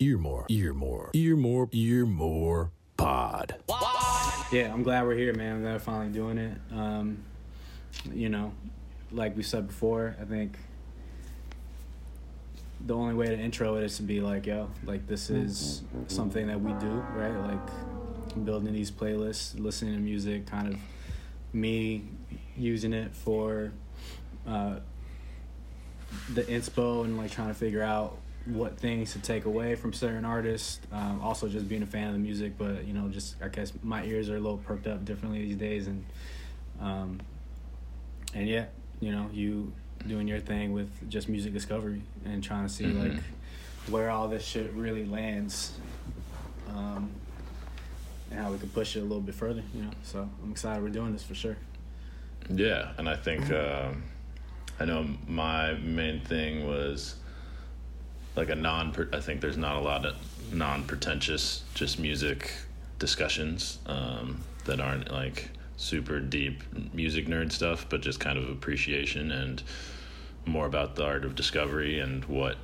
Ear more, ear more, ear more, ear more pod. Yeah, I'm glad we're here, man. We're finally doing it. Um, you know, like we said before, I think the only way to intro it is to be like, yo, like this is something that we do, right? Like building these playlists, listening to music, kind of me using it for uh, the inspo and like trying to figure out what things to take away from certain artists. Um, also, just being a fan of the music, but you know, just I guess my ears are a little perked up differently these days, and um, and yeah, you know, you doing your thing with just music discovery and trying to see Mhm. like where all this shit really lands. Um, and how we can push it a little bit further, you know. So I'm excited we're doing this for sure. Yeah, and I think um, I know my main thing was like a non. I think there's not a lot of non-pretentious, just music discussions um, that aren't like super deep music nerd stuff, but just kind of appreciation and more about the art of discovery and what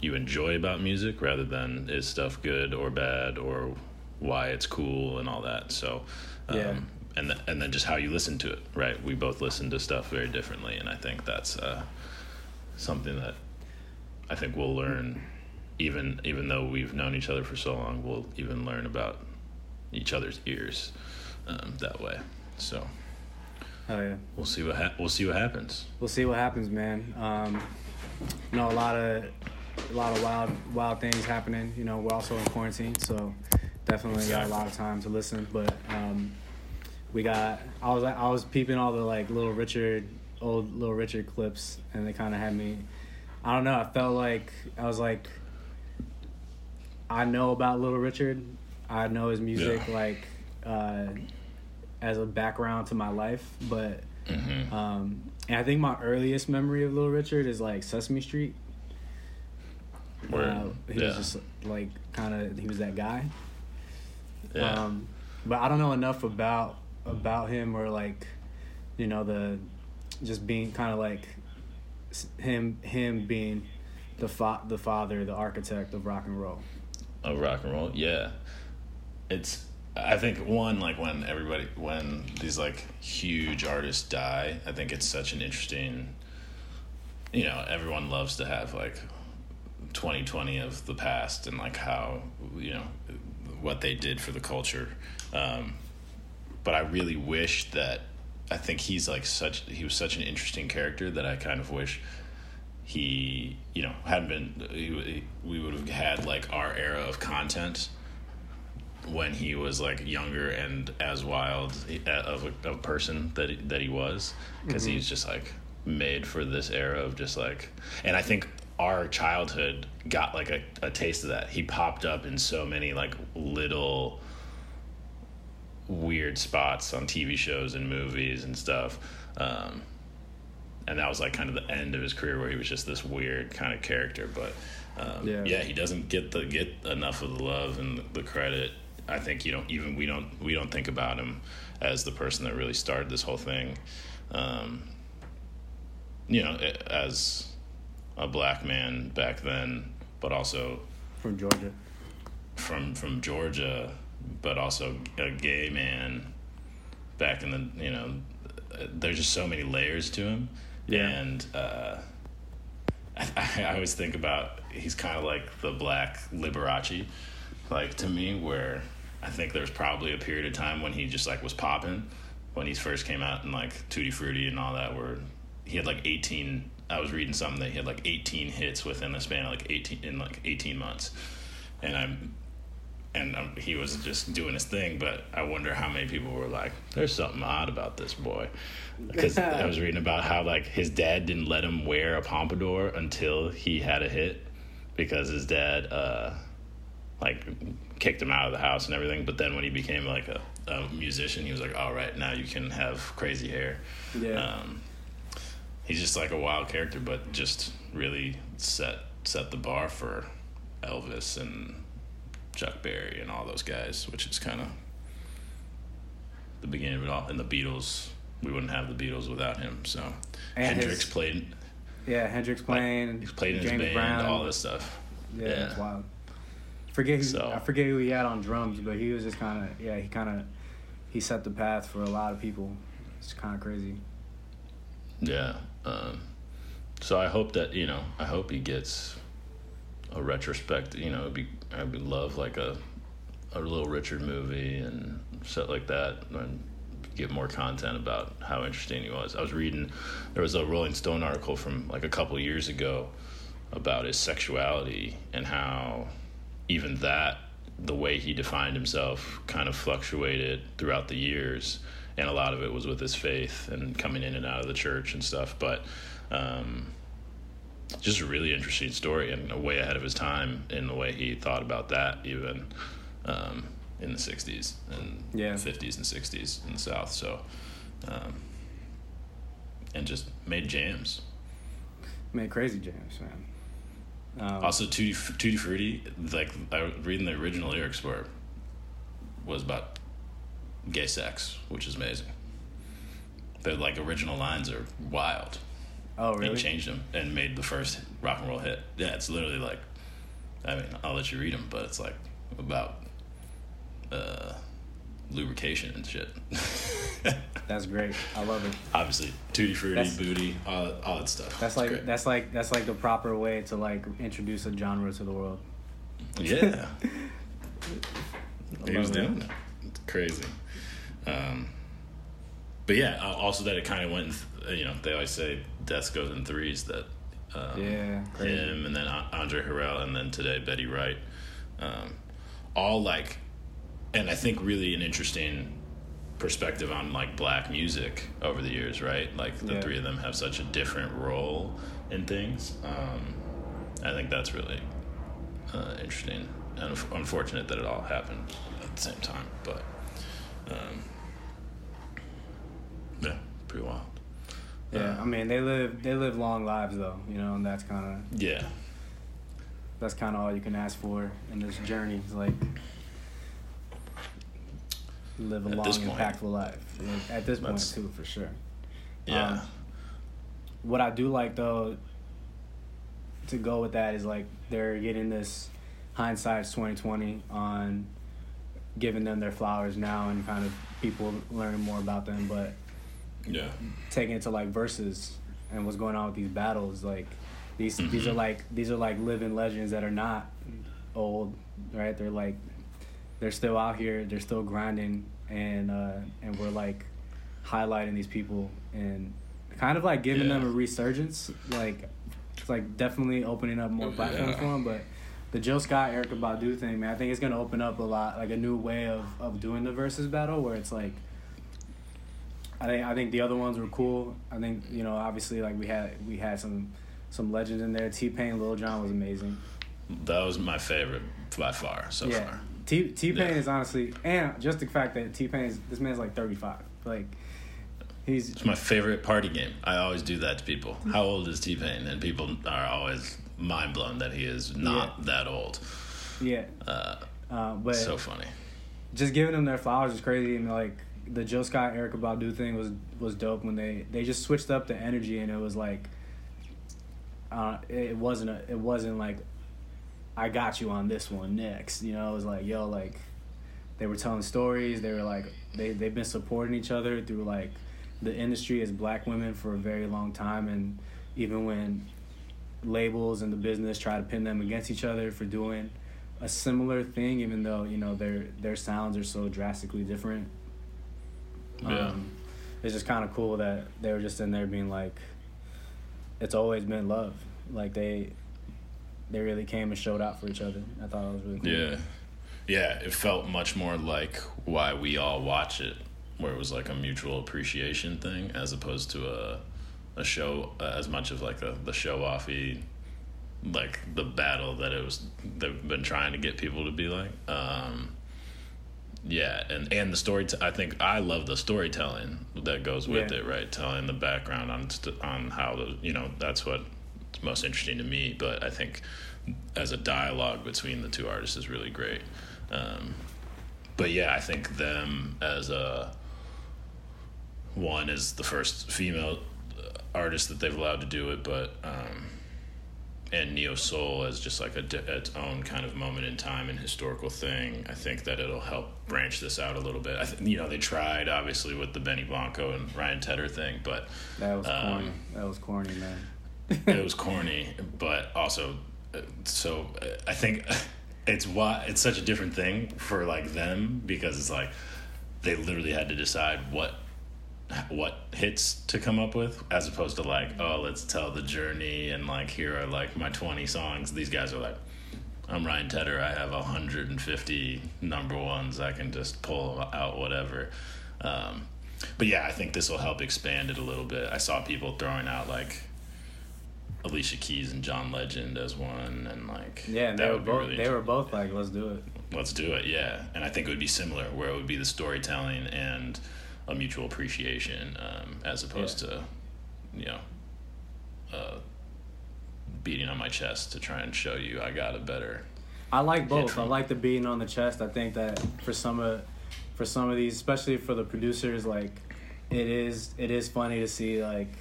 you enjoy about music rather than is stuff good or bad or why it's cool and all that. So, um, Yeah. and th- and then just how you listen to it, right? We both listen to stuff very differently, and I think that's uh, something that I think we'll learn. Even even though we've known each other for so long, we'll even learn about each other's ears um, that way. So Oh yeah. we'll see what ha- we'll see what happens. we'll see what happens, man. Um, you know, a lot of a lot of wild wild things happening. You know, we're also in quarantine, so definitely got a lot of time to listen. But um, we got I was I was peeping all the like little Richard old little Richard clips, and they kind of had me. I don't know. I felt like I was like, I know about Little Richard. I know his music Yeah. like uh, as a background to my life, but hmm um, and I think my earliest memory of Little Richard is like Sesame Street. Word. Uh, he Yeah. was just like kind of he was that guy. yeah. Um, but I don't know enough about about him or like, you know, the just being kind of like him him being the fa- the father, the architect of rock and roll. of rock and roll. Yeah, it's. I think one like when everybody when these like huge artists die, I think it's such an interesting. You know, everyone loves to have like twenty twenty of the past and like how you know what they did for the culture. Um, but I really wish that I think he's like such he was such an interesting character that I kind of wish he you know hadn't been he, we would have had like our era of content when he was like younger and as wild uh, of a, of a person that he, that he was. Because mm-hmm. he's just like made for this era of just like and I think our childhood got like a, a taste of that. He popped up in so many like little weird spots on TV shows and movies and stuff um, and that was like kind of the end of his career where he was just this weird kind of character but um, Yeah. yeah. he doesn't get the get enough of the love and the credit i think you know even we don't we don't think about him as the person that really started this whole thing um, you know as a black man back then but also From Georgia. from from Georgia, but also a gay man back in the you know, there's just so many layers to him, Yeah. and uh, I, I always think about he's kind of like the black Liberace, like to me, where I think there's probably a period of time when he just like was popping when he first came out and like Tutti Frutti and all that, where he had like 18. I was reading something that he had like 18 hits within the span of like 18 in like 18 months, and I'm and um, he was just doing his thing. But I wonder how many people were like, "There's something odd about this boy," because I was reading about how like his dad didn't let him wear a pompadour until he had a hit because his dad uh, like kicked him out of the house and everything. But then when he became like a, a musician, he was like, "All right, now you can have crazy hair." Yeah. Um, he's just like a wild character, but just really set set the bar for Elvis and Chuck Berry and all those guys, which is kind of the beginning of it all. And the Beatles, we wouldn't have the Beatles without him. So And Hendrix his- Yeah, Hendrix playing. he's played in his band, Brown. all this stuff. Yeah, yeah. it's wild. forget who So- I forget who he had on drums, but he was just kind of yeah. He kind of he set the path for a lot of people. It's kind of crazy. Yeah. Um, so I hope that you know, I hope he gets a retrospect. You know, be I would love like a a little Richard movie and stuff like that, and get more content about how interesting he was. I was reading there was a Rolling Stone article from like a couple years ago about his sexuality and how even that the way he defined himself kind of fluctuated throughout the years and a lot of it was with his faith and coming in and out of the church and stuff but um, just a really interesting story and way ahead of his time in the way he thought about that even um, in the 60s and Yeah. 50s and 60s in the south so um, and just made jams Made crazy jams, man. Um, Also, Tutti, Tutti Frutti, like I was reading the original lyrics were was about gay sex, which is amazing. The like original lines are wild. Oh He changed them and made the first rock and roll hit. Yeah, it's literally like, I mean, I'll let you read them, but it's like about uh, lubrication and shit. That's great. I love it. Obviously, Tutti Frutti, That's- booty, all all that stuff. That's It's like great. that's like that's like the proper way to like introduce a genre to the world. Yeah. He was doing it. It's crazy. Um, but yeah, also that it kind of went, you know, they always say death goes in threes. That um, Yeah, crazy. him and then Andre Harrell and then today Betty Wright, um, all like, and I think really an interesting perspective on like black music over the years, right? Like the Yeah. three of them have such a different role in things. Um, I think that's really uh, interesting and unfortunate that it all happened at the same time. But um, yeah, pretty wild. Yeah, Uh, I mean they live they live long lives though, you know, and that's kind of yeah, that's kind of all you can ask for in this journey. It's like live a At long, impactful life. At this point too, for sure. yeah, Um, what I do like though to go with that is like they're getting this hindsight's twenty twenty on giving them their flowers now and kind of people learning more about them, but yeah, taking it to like verses and what's going on with these battles like these these Mhm. are like these are like living legends that are not old right they're like they're still out here they're still grinding and uh and we're like highlighting these people and kind of like giving them a resurgence like it's like definitely opening up more platforms Yeah. for them but the Jill Scott Erykah Badu thing man I think it's gonna open up a lot like a new way of of doing the versus battle where it's like I think I think the other ones were cool. I think you know obviously like we had we had some some legends in there. T Pain, Lil Jon was amazing. that was my favorite by far so yeah, far. T T Pain Yeah. is honestly and just the fact that T Pain is this man's like thirty five. Like he's It's my favorite party game. I always do that to people. How old is T Pain? And people are always mind blown that he is not Yeah. that old. yeah, Uh, uh, but so funny. just giving them their flowers is crazy and like the Jill Scott Erykah Badu thing was was dope when they they just switched up the energy and it was like uh it wasn't a it wasn't like I got you on this one next you know it was like yo like they were telling stories they were like they they've been supporting each other through like the industry as black women for a very long time and even when labels and the business try to pin them against each other for doing a similar thing even though you know their their sounds are so drastically different Yeah. um, it's just kind of cool that they were just in there being like it's always been love like they they really came and showed out for each other i thought it was really cool Yeah. Yeah, it felt much more like why we all watch it, where it was like a mutual appreciation thing as opposed to a a show uh, as much of like a, the show offy like the battle that it was they've been trying to get people to be like um yeah and and the story t- i think i love the storytelling that goes with Yeah. it right telling the background on st- on how the you know that's what's most interesting to me but i think as a dialogue between the two artists is really great um but yeah i think them as a one is the first female artist that they've allowed to do it but um and neo soul as just like a its own kind of moment in time and historical thing. I think that it'll help branch this out a little bit. I th- you know they tried obviously with the Benny Blanco and Ryan Tedder thing, but That was Um, corny. That was corny, man. it was corny, but also uh, so uh, I think it's why it's such a different thing for like them because it's like they literally had to decide what what hits to come up with as opposed to like oh let's tell the journey and like here are like my 20 songs these guys are like i'm ryan tedder i have 150 number ones i can just pull out whatever um, but yeah i think this will help expand it a little bit i saw people throwing out like alicia keys and john legend as one and like Yeah, and they were both. really they were both like, "Let's do it." let's do it yeah and i think it would be similar where it would be the storytelling and a mutual appreciation um, as opposed to you know uh, beating on my chest to try and show you i got a better I like both. I like the beating on the chest. I think that for some of for some of these, especially for the producers, like it is it is funny to see like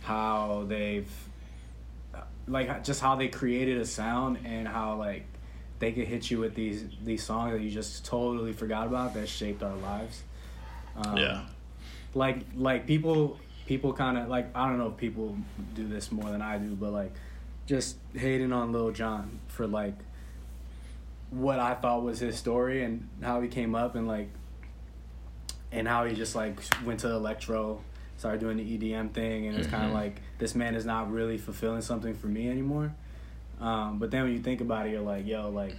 how they've like just how they created a sound and how like they could hit you with these these songs that you just totally forgot about that shaped our lives. Um, yeah like like people people kind of like I don't know if people do this more than I do, but like just hating on Lil Jon for like what I thought was his story and how he came up and like and how he just like went to electro, started doing the EDM thing, and it's kind Mhm. of like this man is not really fulfilling something for me anymore. Um, but then when you think about it, you're like, yo, like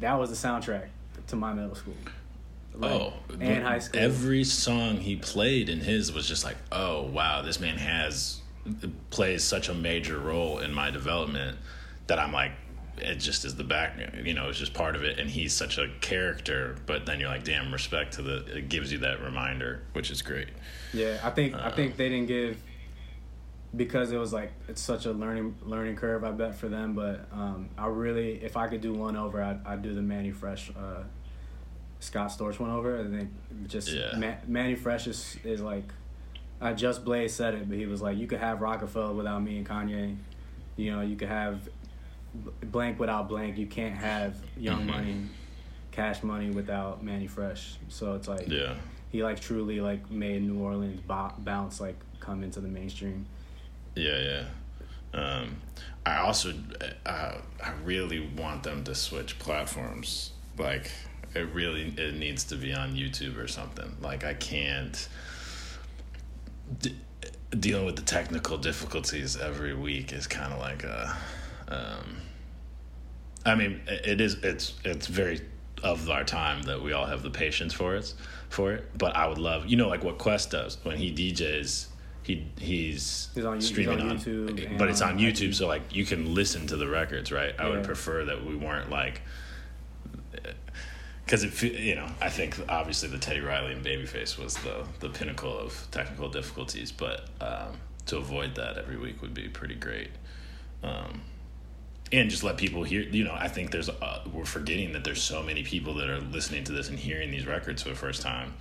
that was the soundtrack to my middle school. Like, oh and high school. every song he played in his was just like oh wow this man has plays such a major role in my development that i'm like it just is the back you know it's just part of it and he's such a character but then you're like damn respect to the it gives you that reminder which is great Yeah, I think I Uh, think they didn't give because it was like it's such a learning learning curve. I bet for them, but um, I really if I could do one over, I'd, I'd do the Mannie Fresh, uh, Scott Storch went over. and think just Yeah. Ma- Mannie Fresh is is like, I just Blaze said it, but he was like, you could have Rockefeller without me and Kanye, you know, you could have blank without blank. You can't have Young Mhm. Money, Cash Money without Mannie Fresh. So it's like yeah he like truly like made New Orleans bo- bounce like come into the mainstream. Yeah, yeah. Um, I also, uh, I really want them to switch platforms. Like, it really, it needs to be on YouTube or something. Like, I can't. D- dealing with the technical difficulties every week is kind of like a. Um, I mean, it is. It's it's very of our time that we all have the patience for it, for it. But I would love, you know, like what Quest does when he DJs. He he's, He's on- he's streaming on on, YouTube but it's on on YouTube, so like you can listen to the records, right? I would prefer that we weren't like. Because it, you know, I think obviously the Teddy Riley and Babyface was the the pinnacle of technical difficulties, but um, to avoid that every week would be pretty great. Um, and just let people hear you know i think there's uh, we're forgetting that there's so many people that are listening to this and hearing these records for the first time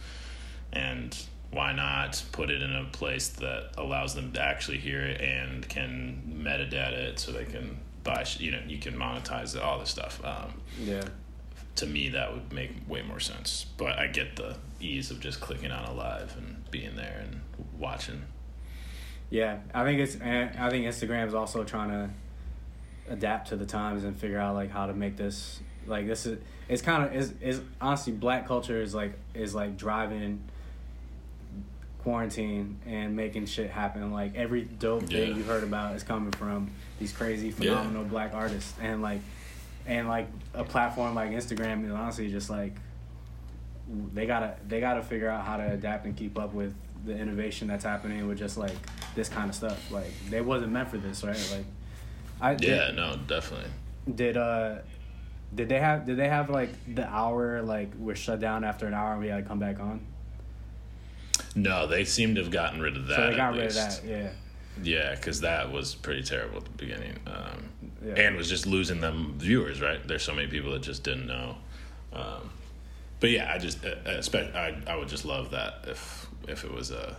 and why not put it in a place that allows them to actually hear it and can metadata it so they can buy you know you can monetize it, all this stuff um, Yeah. To me that would make way more sense. But i get the ease of just clicking on a live and being there and watching. Yeah, I think it's I think Instagram's also trying to adapt to the times and figure out like how to make this like this is it's kind of is is honestly black culture is like is like driving quarantine and making shit happen. Like every dope thing you heard about is coming from these crazy Yeah. phenomenal black artists. And like and like a platform like Instagram is honestly just like they gotta they gotta figure out how to adapt and keep up with the innovation that's happening with just like this kind of stuff. Like they wasn't meant for this, right? Like I yeah no definitely did, uh did they have did they have like the hour like we're shut down after an hour and we had to come back on? no they seem to have gotten rid of that so they got rid of that, yeah. Yeah, because that was pretty terrible at the beginning, um, Yeah. and was just losing them viewers. Right? There's so many people that just didn't know. Um, but yeah, I just, uh, I, I would just love that if if it was a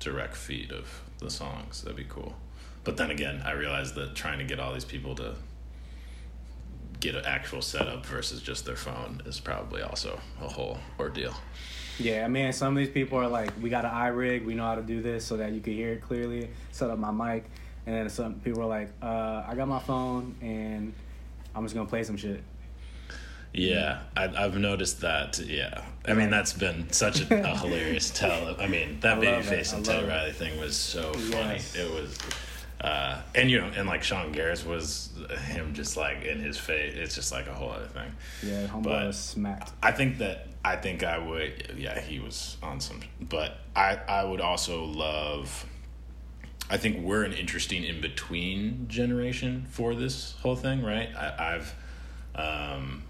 direct feed of the songs. That'd be cool. but then again, I realized that trying to get all these people to get an actual setup versus just their phone is probably also a whole ordeal. Yeah, I mean, some of these people are like, we got an iRig, we know how to do this so that you can hear it clearly, set up my mic. And then some people are like, uh, I got my phone and I'm just gonna play some shit. Yeah, I, I've noticed that. Yeah, I mean that's been such a, a hilarious tell. I mean that I love babyface and Teddy. Riley thing was so funny. Yes. It was, uh, and you know, and like Sean Garrett was him just like in his face. It's just like a whole other thing. Yeah, homeboy But- was smacked. I think that I think I would. Yeah, he was on some, but I I would also love. I think we're an interesting in between generation for this whole thing, right? I, I've, um,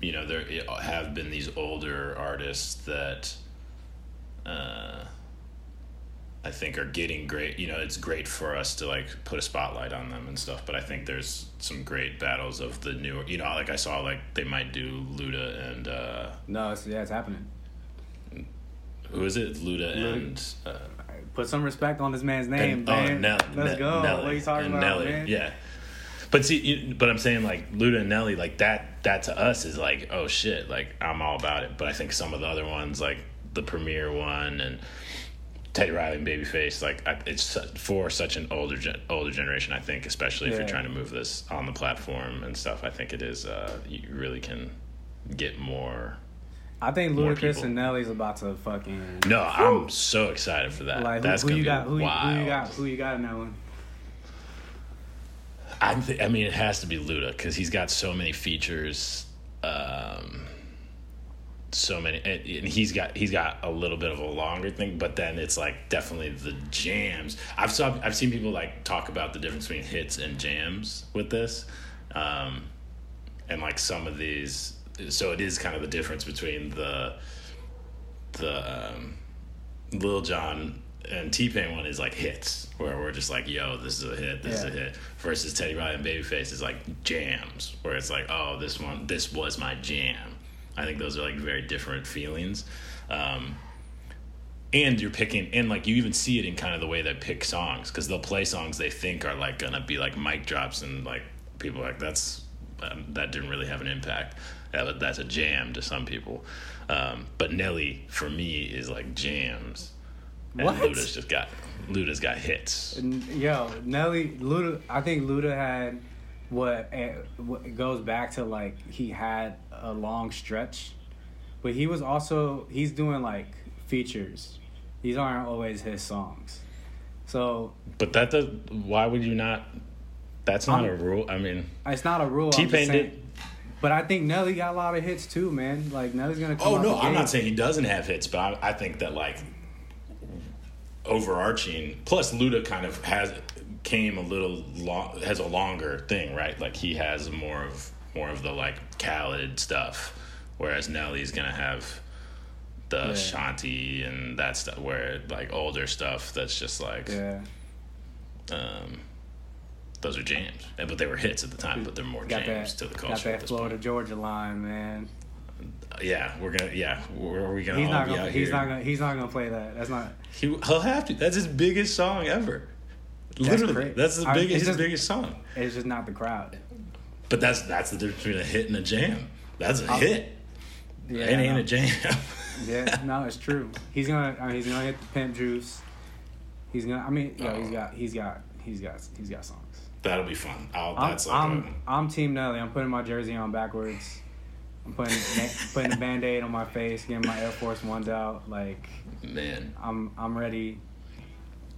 you know, there have been these older artists that, uh, I think are getting great. You know, it's great for us to like put a spotlight on them and stuff. But I think there's some great battles of the newer. You know, like I saw like they might do Luda and uh, No, it's, yeah, it's happening. who is it? Luda Luda. and. Uh, Put some respect on this man's name, and, man. oh, Let's Ne- go. Nelly, what are you talking about, Nelly, man? Yeah. But see, you, but I'm saying like Luda and Nelly, like that. That to us is like, oh shit, like I'm all about it. But I think some of the other ones, like the premiere one and Teddy Riley and Babyface, like it's for such an older gen, older generation. I think, especially if Yeah. you're trying to move this on the platform and stuff. I think it is. Uh, you really can get more. I think Ludacris and Nelly's about to fucking No, I'm so excited for that. like who, That's who you be got? Who, you- who you got? Who you got in that one? I th- I mean, it has to be Luda because he's got so many features, um, so many, and, and he's got he's got a little bit of a longer thing, but then it's like definitely the jams. I've saw I've seen people like talk about the difference between hits and jams with this, um, and like some of these. So it is kind of the difference between the the um, Lil Jon and T Pain one is like hits, where we're just like, yo, this is a hit, this is a hit. Versus Teddy Riley and Babyface is like jams, where it's like, oh, this one, this was my jam. I think those are like very different feelings. Um, and you're picking, and like you even see it in kind of the way they pick songs, because they'll play songs they think are like gonna be like mic drops, and like people are like that's um, that didn't really have an impact. That, that's a jam to some people. Um, but Nelly for me is like jams. And What? Luda's just got Luda's got hits. Yo, Nelly, Luda. I think Luda had what, eh, what goes back to like he had a long stretch, but he was also he's doing like features. These aren't always his songs. So But that does. Why would you not? That's not I'm- a rule. I mean, it's not a rule. T Pain did. But I think Nelly got a lot of hits too, man. Like Nelly's gonna come. Oh no, I'm not saying he doesn't have hits, but I, I think that like overarching. Plus, Luda kind of has came a little long, has a longer thing, right? Like he has more of more of the like Khaled stuff, whereas Nelly's gonna have the Yeah. Shanti and that stuff, where like older stuff that's just like Yeah, um, those are jams, but they were hits at the time, but they're more got jams that. to the got culture. at that Florida point. Georgia line, man. Yeah, we're gonna. Yeah, where are we gonna He's not be gonna. He's here? not gonna. He's not gonna play that. That's not. He, he'll have to. That's his biggest song ever. Literally, great. that's the I- biggest, it's his just- biggest song. It's just not the crowd. But that's that's the difference between a hit and a jam. That's a I'll- hit. Yeah, it ain't no. a jam. Yeah, no, it's true. He's gonna. I mean, he's gonna hit the pimp juice. He's gonna. I mean, yo, he's Oh. got. He's got. He's got. He's got songs. That'll be fun. I'll, I'm. that's like I'm, I'm Team Nelly. I'm putting my jersey on backwards. I'm putting putting a band aid on my face, getting my Air Force Ones out. Like man. I'm. I'm ready.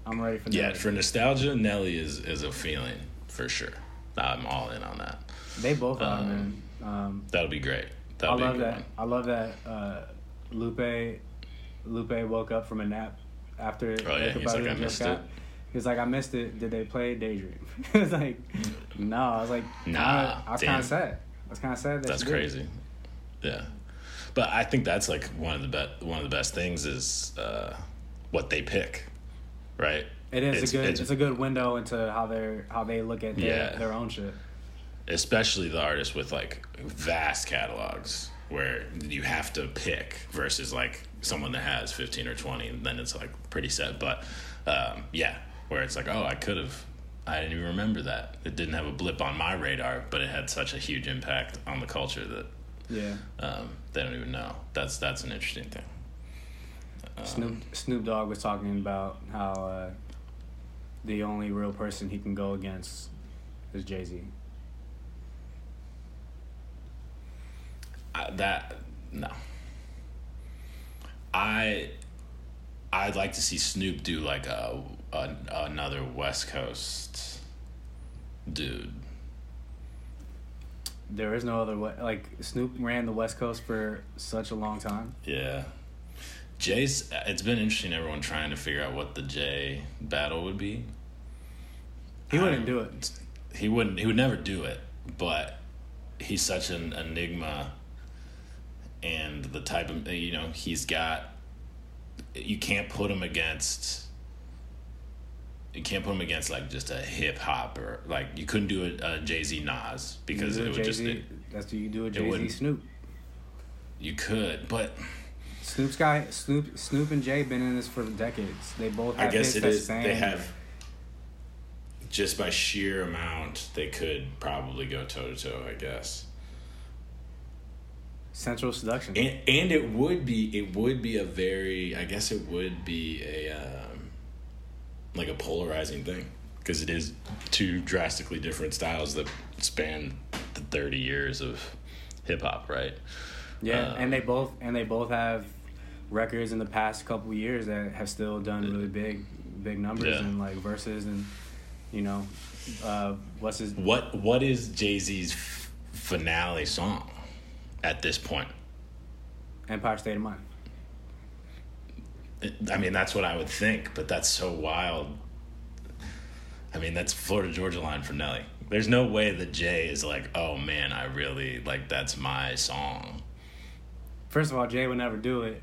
I'm ready for Yeah, for nostalgia, Nelly is is a feeling for sure. I'm all in on that. They both are, Um, man. Um, That'll be great. I That'll be a love that. one. I love that. Uh, Lupe, Lupe woke up from a nap after. Oh, yeah, he's like, "I missed it." He was like, I missed it. Did they play Daydream? I was like, no. I was like, Nah, I, I was kind of sad. I was kind of sad that That's crazy. Yeah, but I think that's like one of the best one of the best things is uh, what they pick, right? It is It's- a good. it's- It's, a good window into how they're how they look at their, Yeah. their own shit. Especially the artists with like vast catalogs where you have to pick versus like someone that has 15 or 20 and then it's like pretty set but um, yeah where it's like, oh, I could have, I didn't even remember that. It didn't have a blip on my radar, but it had such a huge impact on the culture that Yeah. um, they don't even know. That's that's an interesting thing. Um, Snoop Snoop Dogg was talking about how uh, the only real person he can go against is Jay I, that no. I I'd like to see Snoop do like a, a another West Coast dude. There is no other way. Like Snoop ran the West Coast for such a long time. Yeah. Jay's it's been interesting everyone trying to figure out what the Jay battle would be. He wouldn't Um, do it. He wouldn't he would never do it, but he's such an enigma and the type of you know, he's got you can't put him against you can't put him against like just a hip hop or like you couldn't do a, a Jay Z Nas because it would just Jay-Z it, that's what you do a Jay Z. Snoop. you could, but Snoop's guy Snoop Snoop and Jay been in this for decades. They both have I guess it is. it that is. stand. They have just by sheer amount, they could probably go toe to toe. I guess, Central Seduction. and and it would be it would be a very I guess it would be a um, like a polarizing thing because it is two drastically different styles that span the thirty years of hip hop, right? Yeah, Um, and they both and they both have records in the past couple years that have still done really big, big numbers Yeah. and like verses and you know, uh, what's his What what is Jay Z's f- finale song at this point? Empire State of Mind. I mean, that's what I would think, but that's so wild. I mean, that's Florida Georgia line for Nelly. There's no way that Jay is like, oh man, I really like that's my song. First of all, Jay would never do it,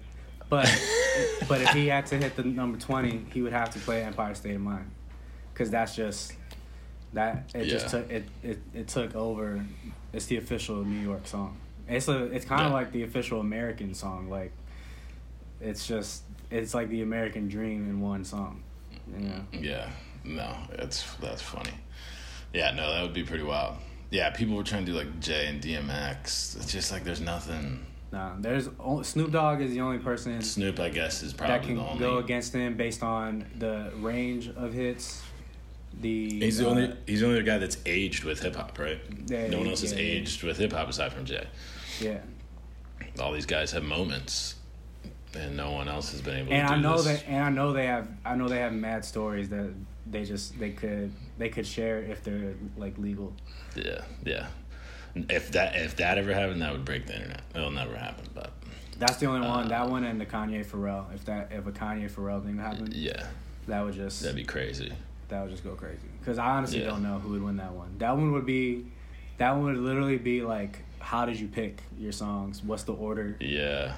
but but if he had to hit the number twenty, he would have to play Empire State of Mind, because that's just that it just took it, it it took over. It's the official New York song. It's a it's kind of Yeah. like the official American song. Like it's just it's like the American dream in one song. You know. Yeah, no, that's that's funny. Yeah, no, that would be pretty wild. Yeah, people were trying to do like Jay and DMX. It's just like there's nothing. Nah, there's Snoop Dogg is the only person Snoop, I guess, is probably that can the only. go against him based on the range of hits. The He's the uh, only he's the only guy that's aged with hip hop, right? Yeah, no one else is yeah, yeah. aged with hip hop aside from Jay. Yeah. All these guys have moments, and no one else has been able And to do I know this. that, and I know they have, I know they have mad stories that they just they could they could share if they're like legal. Yeah, yeah. If that if that ever happened, that would break the internet. It'll never happen, but That's the only one. Uh, that one and the Kanye Pharrell. If that if a Kanye Pharrell thing happened, yeah, that would just that'd be crazy. that would just go crazy. Because I honestly Yeah. don't know who would win that one. That one would be, that one would literally be like, how did you pick your songs? What's the order? Yeah,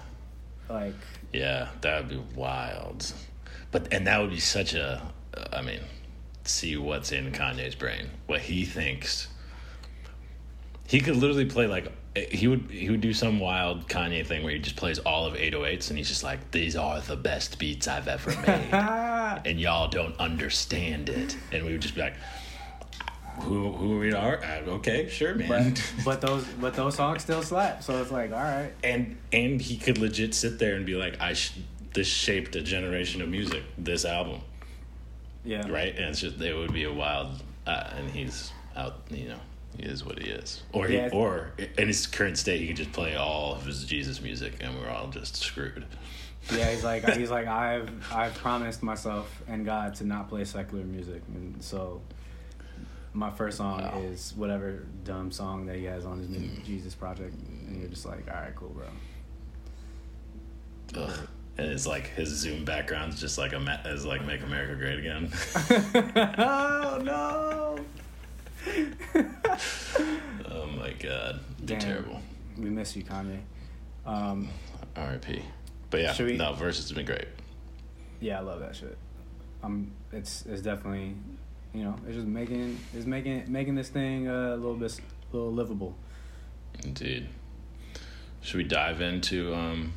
Like, yeah, that would be wild. But and that would be such a. I mean, see what's in Kanye's brain, what he thinks. He could literally play like he would he would do some wild Kanye thing where he just plays all of 808s and he's just like these are the best beats I've ever made. and y'all don't understand it. And we would just be like, who who we are? Okay, sure, man. but but those but those songs still slap. So it's like, all right, and and he could legit sit there and be like, I sh- this shaped a generation of music. This album, yeah, right? And it's just it would be a wild. Uh, and he's out. You know, he is what he is. Or he, Yeah. or in his current state, he could just play all of his Jesus music, and we're all just screwed. Yeah, he's like he's like I've I've promised myself and God to not play secular music, and so my first song Wow. is whatever dumb song that he has on his new Jesus project, and you're just like, all right, cool, bro. Ugh. And it's like his Zoom background's just like a ma- is like "Make America Great Again." oh no! oh my god, Damn. terrible. We miss you, Kanye. Um, R.I.P. But yeah, we- no, versus has been great. yeah, I love that shit. Um, it's it's definitely, you know, it's just making it's making making this thing uh, a little bit a little livable. Indeed. Should we dive into um,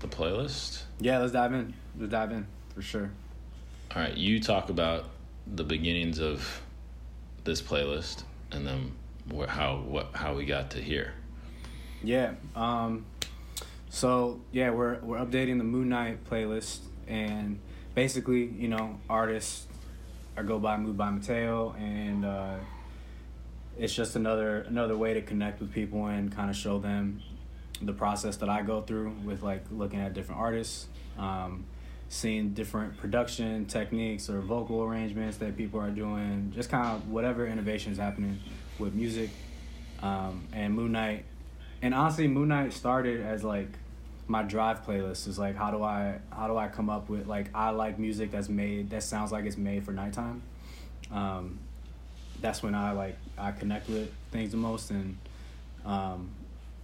the playlist? Yeah, let's dive in. Let's dive in for sure. All right, you talk about the beginnings of this playlist and then wh- how what how we got to here. Yeah. Um, so yeah, we're we're updating the Moon Knight playlist, and basically, you know, artists I go by Move by Mateo, and uh, it's just another another way to connect with people and kind of show them the process that I go through with like looking at different artists, um, seeing different production techniques or vocal arrangements that people are doing, just kind of whatever innovation is happening with music. Um, and Moon Knight, and honestly, Moon Knight started as like my drive playlist is like how do I how do I come up with like I like music that's made that sounds like it's made for nighttime. Um, that's when I like I connect with things the most and um,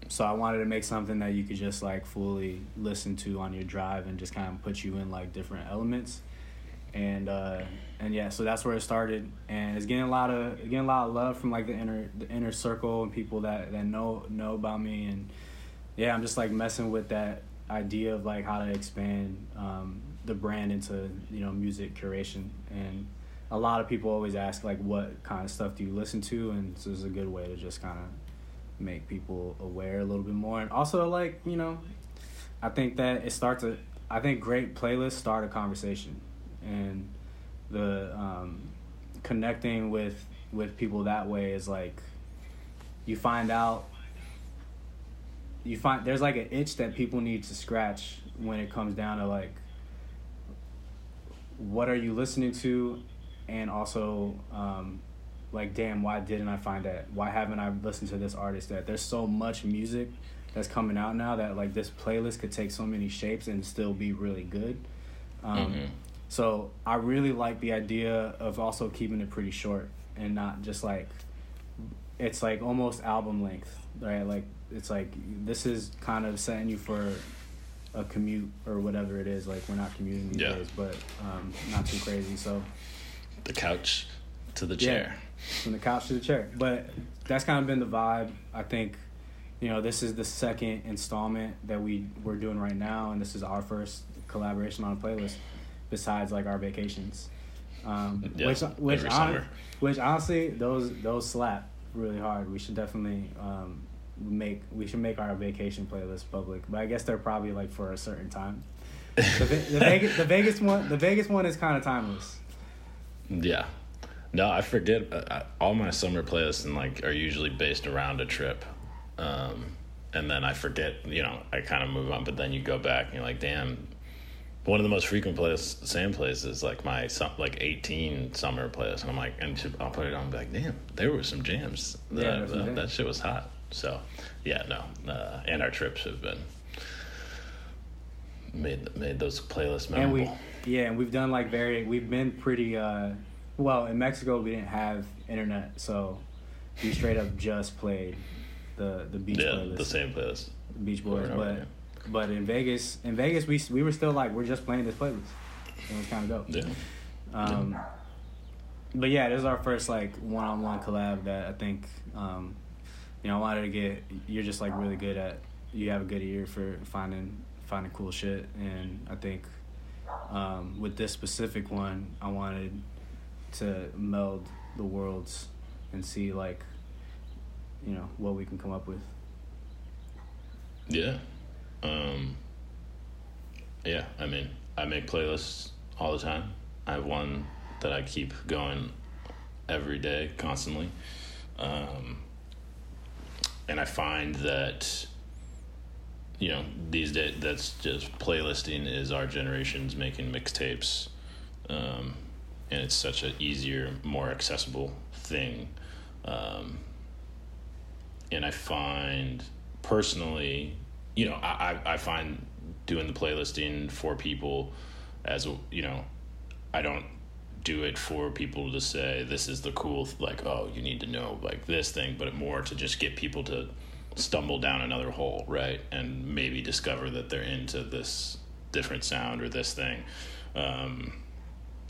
so I wanted to make something that you could just like fully listen to on your drive and just kind of put you in like different elements and uh and yeah so that's where it started and it's getting a lot of getting a lot of love from like the inner the inner circle and people that that know know about me and yeah i'm just like messing with that idea of like how to expand um the brand into you know music curation. And a lot of people always ask like what kind of stuff do you listen to? And so this is a good way to just kind of make people aware a little bit more. And also like you know i think that it starts a i think great playlists start a conversation. And the um, connecting with with people that way is like you find out you find there's like an itch that people need to scratch when it comes down to like what are you listening to? And also um, like damn why didn't i find that? Why haven't i listened to this artist? That there's so much music that's coming out now that like this playlist could take so many shapes and still be really good. Um, Mhm. so i really like the idea of also keeping it pretty short and not just like it's like almost album length right? Like it's like this is kind of setting you for a commute or whatever it is like we're not commuting these Yeah. days but um, not too crazy so The couch to the Yeah. chair. from the couch to the chair. But that's kind of been the vibe. I think, you know, this is the second installment that we we're doing right now, and this is our first collaboration on a playlist, besides like our vacations. Um, Yeah, which which which honestly those those slap really hard. We should definitely um, make we should make our vacation playlist public. But I guess they're probably like for a certain time. The, the Vegas the Vegas one the Vegas one is kind of timeless. Yeah. No, I forget. Uh, I- all my summer playlists and like are usually based around a trip, um, and then I forget. You know, I kind of move on, but then you go back and you're like, damn. One of the most frequent playlists, same plays is like my like eighteen summer playlist, and I'm like, and I'll put it on, and be like, damn, there were some jams. Yeah, That, there's some jams. that shit was hot. So, yeah, no, uh, and our trips have been made made those playlists and memorable. we yeah and we've done like very we've been pretty uh well in mexico we didn't have internet so we straight up just played the the beach yeah, playlist the same playlist. beach boys and over, but but in vegas in vegas we we were still like we're just playing this playlist it was kind of dope Yeah. um but yeah this is our first like one-on-one collab that i think um you know i wanted to get you're just like really good at you have a good ear for finding finding cool shit and i think um with this specific one i wanted to meld the worlds and see like you know what we can come up with Yeah. Um, yeah, I mean, I make playlists all the time. I have one that I keep going every day, constantly. Um, and I find that, you know, these days, that's just playlisting is our generation's making mixtapes. Um, and it's such an easier, more accessible thing. Um, and I find personally, you know, I, I I find doing the playlisting for people as you know, I don't do it for people to say this is the cool like oh you need to know like this thing, but more to just get people to stumble down another hole, right, and maybe discover that they're into this different sound or this thing. Um,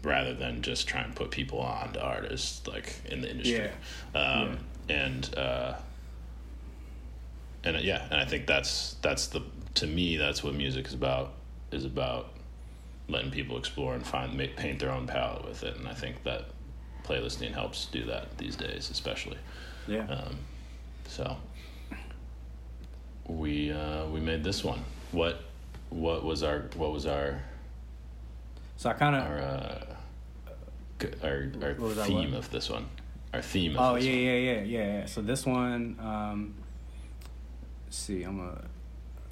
rather than just try and put people on to artists like in the industry. Um, and uh, and uh, yeah, and I think that's that's the to me that's what music is about is about letting people explore and find ma- paint their own palette with it, and I think that playlisting helps do that these days, especially. Yeah. Um, so we uh, we made this one. What what was our what was our so I kind of. our uh, our, our theme of this one? Our theme. Of Oh this yeah, yeah, yeah, yeah, yeah. So this one, um, let's see, I'm gonna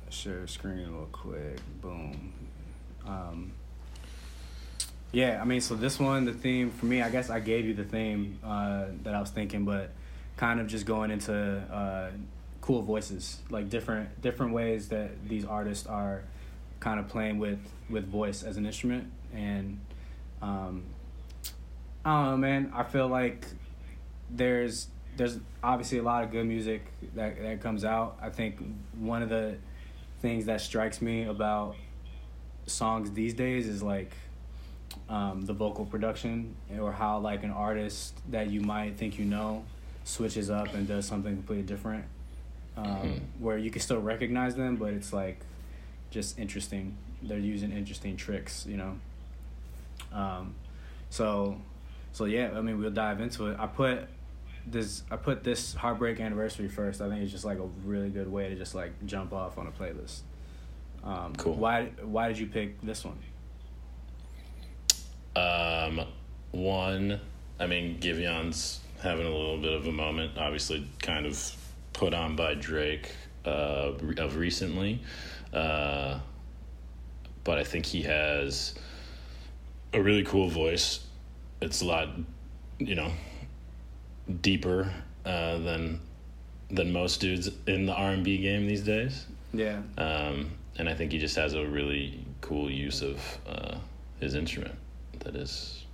share screen real quick. Boom. Um, yeah, I mean, so this one, the theme for me, I guess I gave you the theme uh, that I was thinking, but kind of just going into uh, cool voices, like different different ways that these artists are kind of playing with with voice as an instrument, and um, I don't know, man. I feel like there's there's obviously a lot of good music that that comes out. I think one of the things that strikes me about songs these days is like um, the vocal production or how like an artist that you might think you know switches up and does something completely different um, Mhm. where you can still recognize them but it's like just interesting. They're using interesting tricks you know? Um, so so yeah i mean we'll dive into it. I put this i put this heartbreak anniversary first. I think it's just like a really good way to just like jump off on a playlist. Um, Cool. why why did you pick this one Um, one, I mean, Giveon's having a little bit of a moment. Obviously, kind of put on by Drake uh, of recently, uh, but I think he has a really cool voice. It's a lot, you know, deeper uh, than than most dudes in the R and B game these days. yeah Um, and I think he just has a really cool use of uh, his instrument that is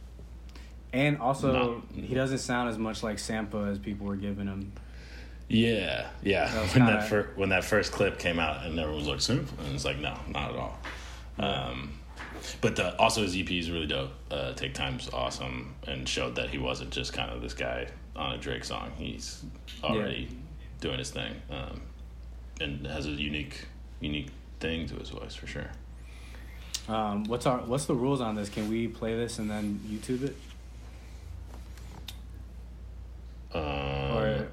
And also, Not- he doesn't sound as much like Sampa as people were giving him. Yeah, yeah. That when that fir- when that first clip came out, and everyone was like, "Snoop," and it's like, no, not at all. Um, but the, also his EP is really dope. Uh, Take Time's awesome, and showed that he wasn't just kind of this guy on a Drake song. He's already doing his thing, um, and has a unique unique thing to his voice for sure. Um, what's our What's the rules on this? Can we play this and then YouTube it, Um, or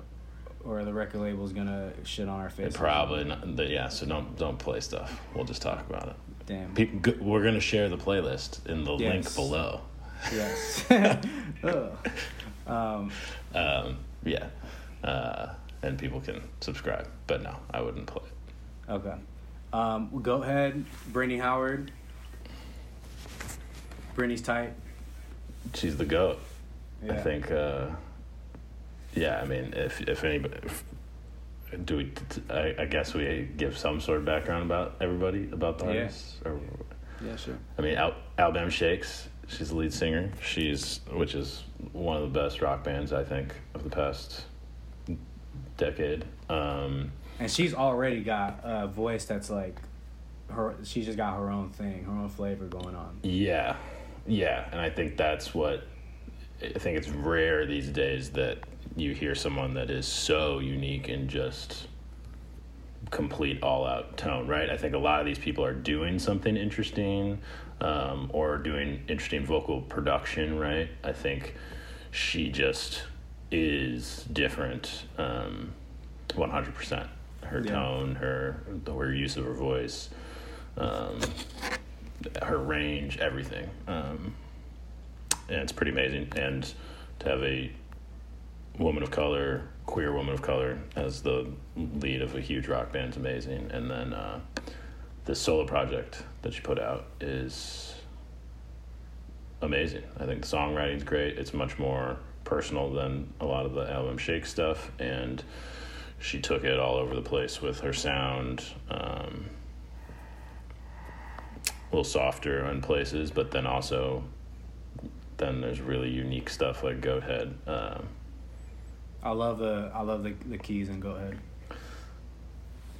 or are the record label's gonna shit on our it faces? probably not, the, yeah. So don't don't play stuff. We'll just talk about it. Damn. People, we're gonna share the playlist in the link below. yes. Um, Um, yeah, uh, and people can subscribe. But no, I wouldn't play it. okay. Um, go ahead, Brittany Howard. Brittany's tight. She's the goat. I think. Uh, yeah, I mean, if if anybody. If, do we? I, I guess we give some sort of background about everybody about the Yeah. artists. Or, Yeah, sure. I mean, Al- Alabama Shakes. She's the lead singer. She's which is one of the best rock bands I think of the past decade. Um, And she's already got a voice that's like her. She's just got her own thing, her own flavor going on. Yeah, yeah, and I think that's what I think it's rare these days that you hear someone that is so unique and just complete all out tone, right? I think a lot of these people are doing something interesting um, or doing interesting vocal production, right? I think she just is different um, 100%. Her Yeah. tone, her her use of her voice, um, her range, everything. Um, and it's pretty amazing. And to have a woman of color, queer woman of color, as the lead of a huge rock band is amazing. And then uh, this solo project that she put out is amazing. I think the songwriting is great. It's much more personal than a lot of the Alabama Shake stuff, and she took it all over the place with her sound. Um, little softer in places, but then also then there's really unique stuff like Goat Head. Um, I love the I love the the keys and go ahead.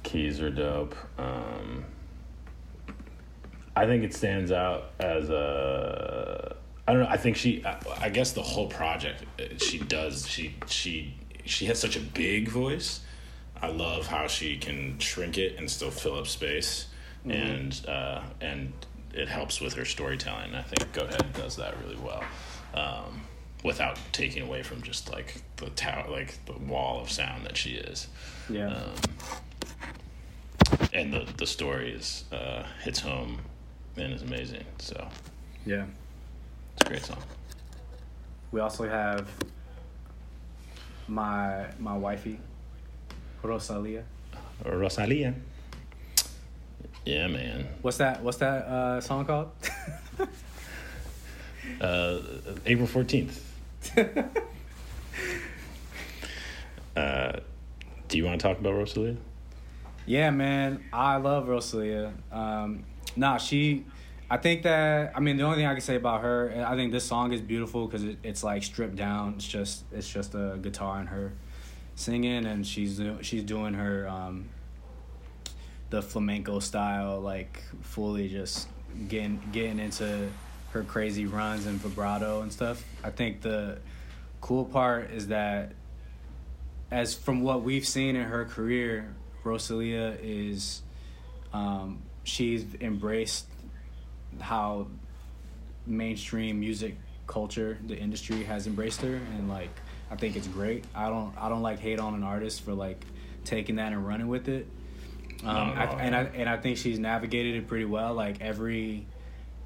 keys are dope. Um, I think it stands out as a. I don't know. I think she. I, I guess the whole project. uh, She does. She she she has such a big voice. I love how she can shrink it and still fill up space, and uh, and it helps with her storytelling. I think Go Ahead does that really well. Um, without taking away from just like the tower, like the wall of sound that she is. Yeah. Um, and the the story is uh, hits home and is amazing. So yeah. it's a great song. We also have my my wifey, Rosalia. Rosalia. Yeah, man. What's that? What's that uh, song called? Uh, April fourteenth. uh, do you want to talk about Rosalia? Yeah, man, I love Rosalia. Um, nah, she. I think that I mean the only thing I can say about her, I think this song is beautiful because it, it's like stripped down. It's just it's just a guitar and her singing, and she's she's doing her um, the flamenco style, like fully just getting getting into her crazy runs and vibrato and stuff. I think the cool part is that as from what we've seen in her career, Rosalia is um, she's embraced how mainstream music culture, the industry has embraced her, and like I think it's great. I don't I don't like hate on an artist for like taking that and running with it. Um, Not at all. I, and I and I think she's navigated it pretty well. Like every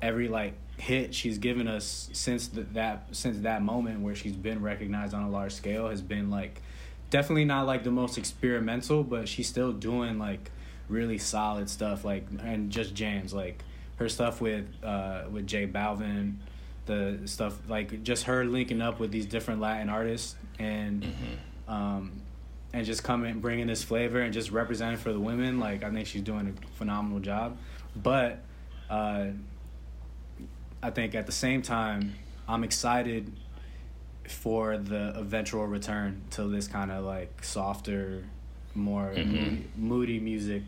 every like hit she's given us since th- that since that moment where she's been recognized on a large scale has been like definitely not like the most experimental, but she's still doing like really solid stuff like and just jams like her stuff with uh with J Balvin, the stuff like just her linking up with these different Latin artists and um and just coming bringing this flavor and just representing for the women like I think she's doing a phenomenal job but uh I think at the same time I'm excited for the eventual return to this kind of like softer more Mhm. moody, moody music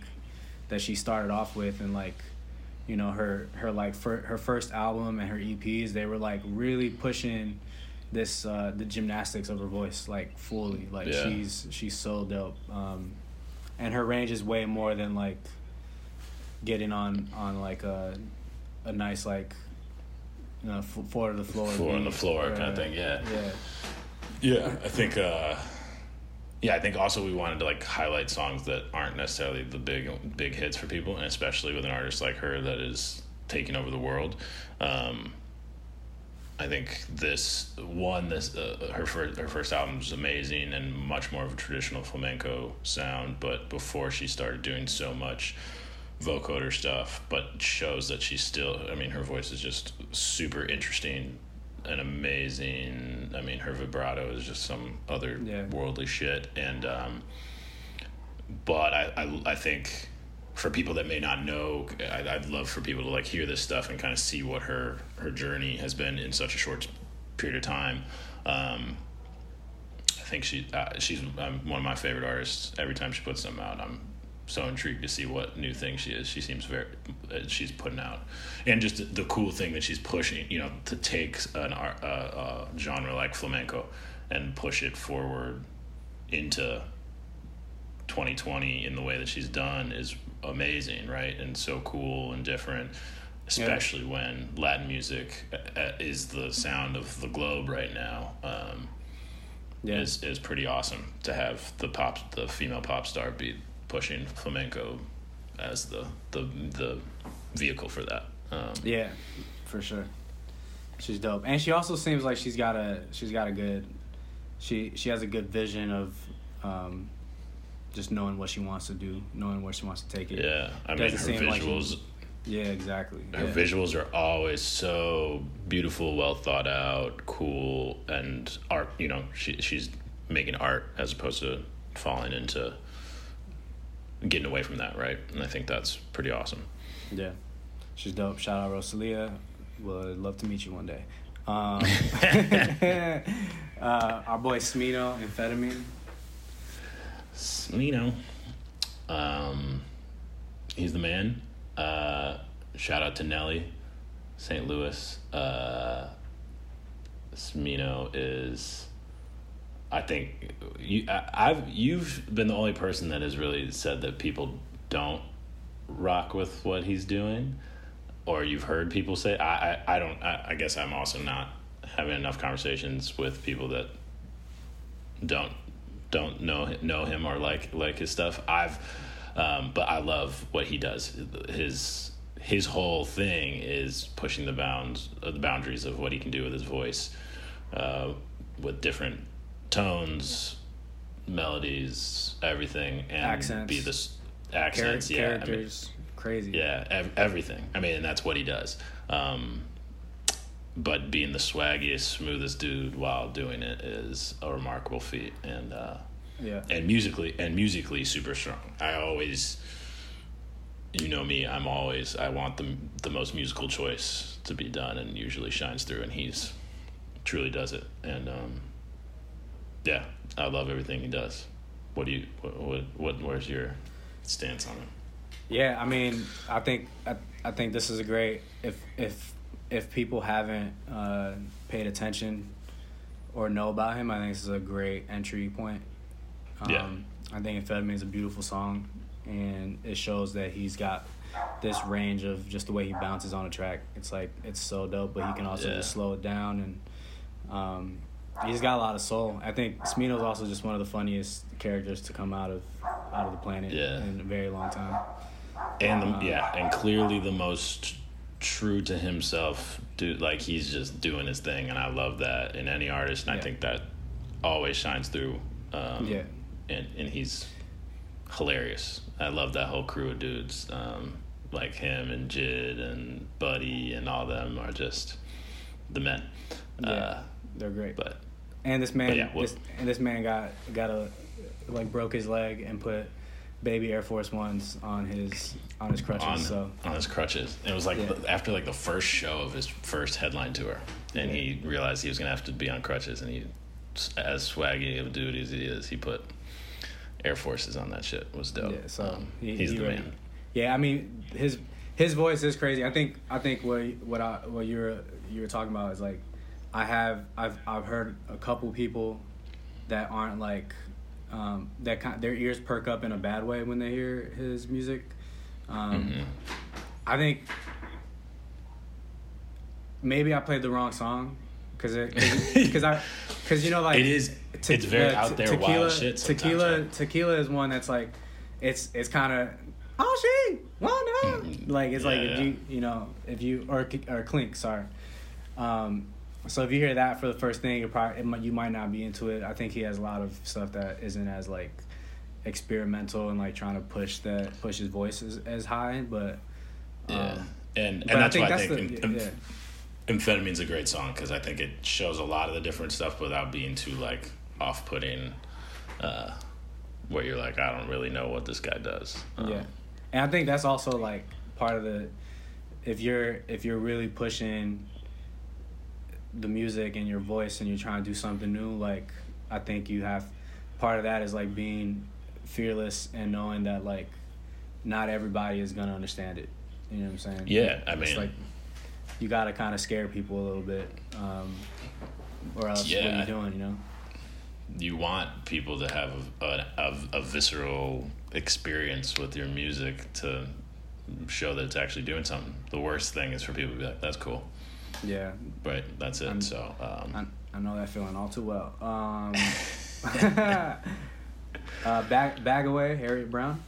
that she started off with and like you know her her like fir- her first album and her EPs they were like really pushing this uh the gymnastics of her voice like fully like Yeah. she's she's so dope um and her range is way more than like getting on on like a a nice like you know f- floor to the floor Floor on the beat. floor kind of thing. Yeah. yeah Yeah, I think. Uh, yeah, I think also we wanted to like highlight songs that aren't necessarily the big big hits for people, and especially with an artist like her that is taking over the world. Um, I think this one, this uh, her first her first album was amazing and much more of a traditional flamenco sound. But before she started doing so much vocoder stuff, but shows that she's still. I mean, her voice is just super interesting and amazing. I mean, her vibrato is just some other Yeah. worldly shit. And um, but I, I I think for people that may not know, I'd, I'd love for people to like hear this stuff and kind of see what her her journey has been in such a short period of time. Um, I think she uh, she's um, one of my favorite artists. Every time she puts something out, I'm so intrigued to see what new thing she is. She seems very uh, she's putting out, and just the cool thing that she's pushing. You know, to take an art, uh, genre like flamenco and push it forward into 2020 in the way that she's done is amazing, right? And so cool and different, especially when Latin music uh, is the sound of the globe right now. Um, yeah is is pretty awesome to have the pop the female pop star be pushing flamenco as the the the vehicle for that. Um, Yeah, for sure. She's dope, and she also seems like she's got a she's got a good she she has a good vision of um, just knowing what she wants to do, knowing where she wants to take it. yeah, I mean her seem like visuals. Yeah, exactly. her yeah. visuals are always so beautiful, well thought out, cool, and art. You know, she she's making art as opposed to falling into getting away from that, right? And I think that's pretty awesome. Yeah, she's dope. Shout out Rosalia. Would love to meet you one day. Um, uh, our boy Smino, amphetamine. You know, um, he's the man. Uh, shout out to Nelly, St. Louis. Uh, Smino is, I think, you. I, I've you've been the only person that has really said that people don't rock with what he's doing, or you've heard people say. I I, I don't. I, I guess I'm also not having enough conversations with people that don't don't know know him or like like his stuff. I've um, but I love what he does. His his whole thing is pushing the bounds uh, the boundaries of what he can do with his voice, uh, with different tones, melodies, everything, and Accents. be this Char- accents. yeah, I mean, characters, crazy. yeah, ev- everything. I mean, and that's what he does. Um, but being the swaggiest, smoothest dude while doing it is a remarkable feat, and uh, yeah, and musically and musically super strong. I always, you know me, I'm always I want the the most musical choice to be done, and usually shines through, and he's truly does it, and um, yeah, I love everything he does. What do you what what, what where's your stance on it? Yeah, I mean, I think I, I think this is a great if if if people haven't uh, paid attention or know about him, I think this is a great entry point. Um, Yeah. I think Amphetamine is a beautiful song, and it shows that he's got this range of just the way he bounces on a track. It's like it's so dope, but he can also Yeah. just slow it down, and um, he's got a lot of soul. I think Smino's also just one of the funniest characters to come out of out of the planet Yeah. in a very long time. and the, Uh, yeah, and clearly the most true to himself. Dude, like he's just doing his thing, and I love that in any artist. And I think that always shines through. Um, Yeah. and and he's hilarious. I love that whole crew of dudes, um, like him and JID and Buddy and all them are just the men. Yeah, Uh, they're great. but and this man, yeah, well- this, and this man got got a like broke his leg and put baby Air Force Ones on his on his crutches. on so on his crutches. It was like Yeah. after like the first show of his first headline tour, and Yeah. he realized he was gonna have to be on crutches, and he, as swaggy of a dude as he is, he put Air Forces on that shit. It was dope. yeah, so Um, he, he's he the really- man. Yeah, I mean his his voice is crazy. I think I think what what I what you were you were talking about is like I have I've I've heard a couple people that aren't like um, that kind their ears perk up in a bad way when they hear his music. Um, Mhm. I think maybe I played the wrong song because because I because you know like It is. te- it's very uh, out there, tequila, wild shit. Tequila, right? tequila is one that's like, it's it's kind of oh she wonder Mm, like it's like yeah, if yeah. you you know if you or or Klink sorry, um, so if you hear that for the first thing you probably it might, you might not be into it. I think he has a lot of stuff that isn't as like experimental and like trying to push that push his voice as, as high, but um, Yeah. And but and that's I think why I think the, yeah. Amphetamine's a great song because I think it shows a lot of the different stuff without being too like off-putting. Uh, where you're like, I don't really know what this guy does. Um, Yeah, and I think that's also like part of the if you're if you're really pushing the music and your voice and you're trying to do something new, like I think you have part of that is like being fearless and knowing that like not everybody is gonna understand it. You know what I'm saying? Yeah, I mean It's like you gotta kind of scare people a little bit, um, or else what are Yeah. you doing? You know? you want people to have a, a, a visceral experience with your music to show that it's actually doing something. The worst thing is for people to be like, "That's cool," Yeah, but that's it. I'm- so, um, I, I know that feeling all too well. Um, uh, away, Harriet Brown.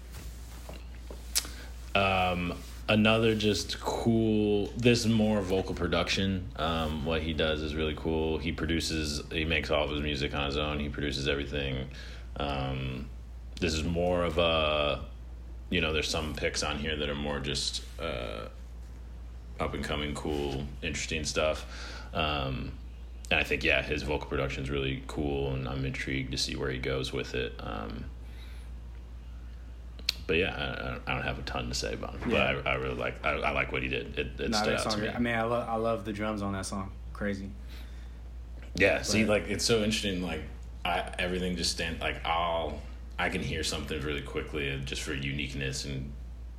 um, another just cool. This more vocal production. Um, what he does is really cool. He produces. He makes all of his music on his own. He produces everything. Um, this is more of a. You know, there's some picks on here that are more just. Uh, up and coming, cool, interesting stuff. Um, and I think yeah, his vocal production is really cool, and I'm intrigued to see where he goes with it. Um, but yeah, I- I, don't- have a ton to say about him. Yeah. But I, I really like I, I like what he did. It, it Nah, stood out to me. I mean, I love I love the drums on that song. Crazy. Yeah, see, like it's so interesting. Like, I everything just stand like I'll I can hear something really quickly just for uniqueness and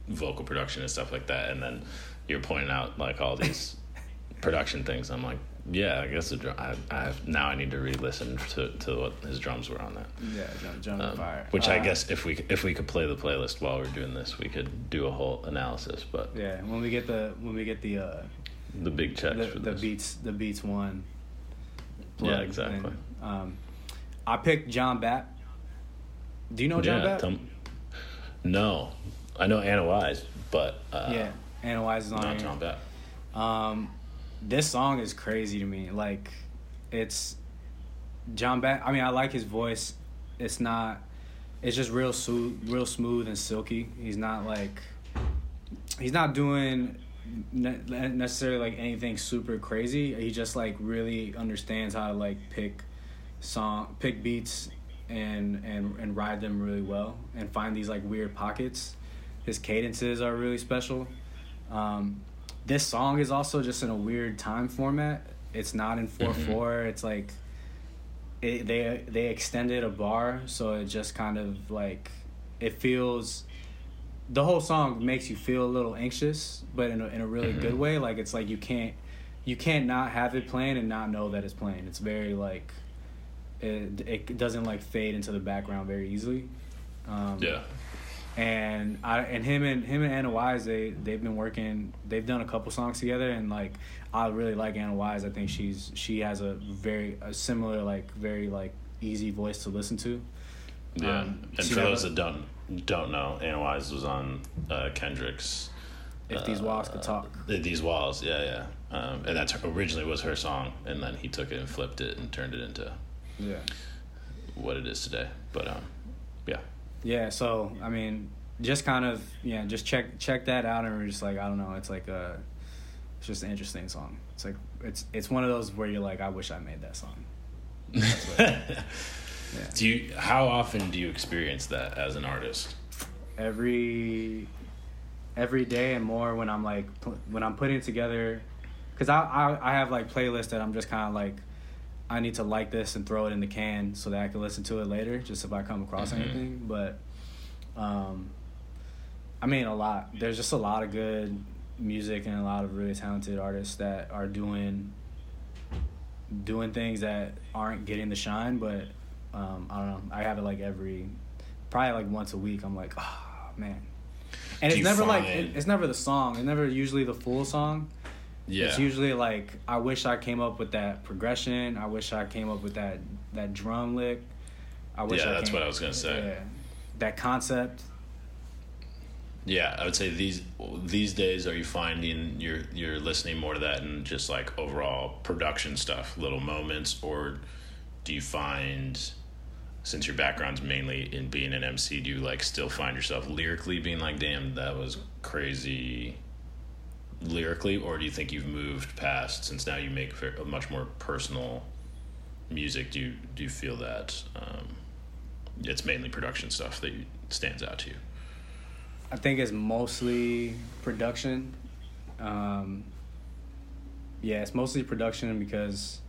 vocal production and stuff like that, and then you're pointing out like all these production things. I'm like, yeah, I guess the drum. I, I have, now I need to re-listen to to what his drums were on that. Yeah, drum, drum Um, fire. which I Uh, guess if we if we could play the playlist while we're doing this, we could do a whole analysis. But Yeah, when we get the when we get the uh, the big checks the, for the this. beats the beats one. Yeah, exactly. And, um, I picked John Batt. Do you know John Batt? Tom- no, I know Anna Wise, but uh, yeah, Is on not Um, this song is crazy to me. Like, it's John Batt. I mean, I like his voice. It's not. It's just real smooth, real smooth and silky. He's not like. He's not doing ne- necessarily like anything super crazy. He just like really understands how to like pick song, pick beats, and and and ride them really well, and find these like weird pockets. His cadences are really special. Um, this song is also just in a weird time format. It's not in 4 Mhm. four. It's like it, they they extended a bar, so it just kind of like it feels. The whole song makes you feel a little anxious, but in a, in a really Mhm. good way. Like it's like you can't you can't not have it playing and not know that it's playing. It's very like it it doesn't like fade into the background very easily. Um, Yeah, and I and him and him and Anna Wise they they've been working they've done a couple songs together and like I really like Anna Wise I think she's she has a very a similar like very like easy voice to listen to yeah. Um, and for those a- that don't don't know, Anna Wise was on uh, Kendrick's. if these walls could talk Uh, These walls, yeah, yeah. Um, and that originally was her song, and then he took it and flipped it and turned it into yeah what it is today. But um, yeah, yeah so I mean just kind of yeah just check check that out and we're just like I don't know it's like a it's just an interesting song it's like it's it's one of those where you're like I wish I made that song yeah. do you? How often do you experience that as an artist? every every day and more when I'm like when I'm putting it together because I, I I have like playlists that I'm just kind of like I need to like this and throw it in the can so that I can listen to it later just if I come across Mhm. anything but um I mean a lot there's just a lot of good music and a lot of really talented artists that are doing doing things that aren't getting the shine but um I don't know I have it like every probably like once a week I'm like oh man and Do it's never like it- it's never the song it's never usually the full song Yeah, it's usually like I wish I came up with that progression. I wish I came up with that that drum lick. I wish Yeah, I that's what I was gonna say. Yeah, that concept. Yeah, I would say these these days are you finding you're you're listening more to that and just like overall production stuff, little moments, or do you find since your background's mainly in being an MC, do you like still find yourself lyrically being like, damn, that was crazy lyrically, or do you think you've moved past since now you make a much more personal music? Do you do you feel that um, it's mainly production stuff that you, stands out to you? I think it's mostly production. Um, yeah, it's mostly production because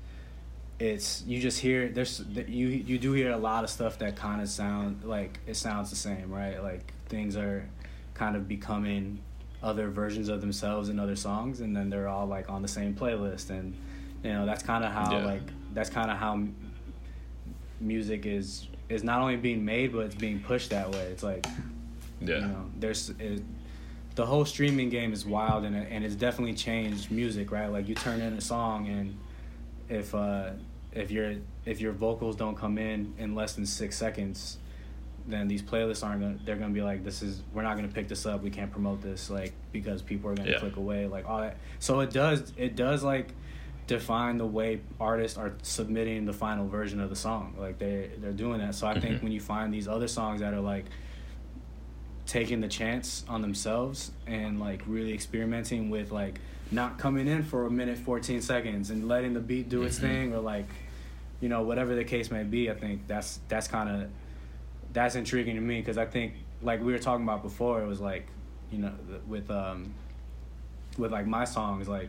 it's you just hear there's you you do hear a lot of stuff that kind of sound like it sounds the same, right? Like things are kind of becoming other versions of themselves in other songs, and then they're all like on the same playlist, and you know that's kind of how Yeah. like that's kind of how music is is not only being made but it's being pushed that way. It's like Yeah. you know, there's it, the whole streaming game is wild and and it's definitely changed music, right? Like you turn in a song and if uh if your if your vocals don't come in in less than six seconds, then these playlists aren't gonna they're gonna be like this is we're not gonna pick this up we can't promote this like because people are gonna Yeah. click away like all that so it does it does like define the way artists are submitting the final version of the song like they they're doing that so I think Mhm. when you find these other songs that are like taking the chance on themselves and like really experimenting with like not coming in for a minute 14 seconds and letting the beat do its Mhm. thing or like you know whatever the case may be i think that's that's kind of that's intriguing to me because i think like we were talking about before it was like you know with um with like my songs like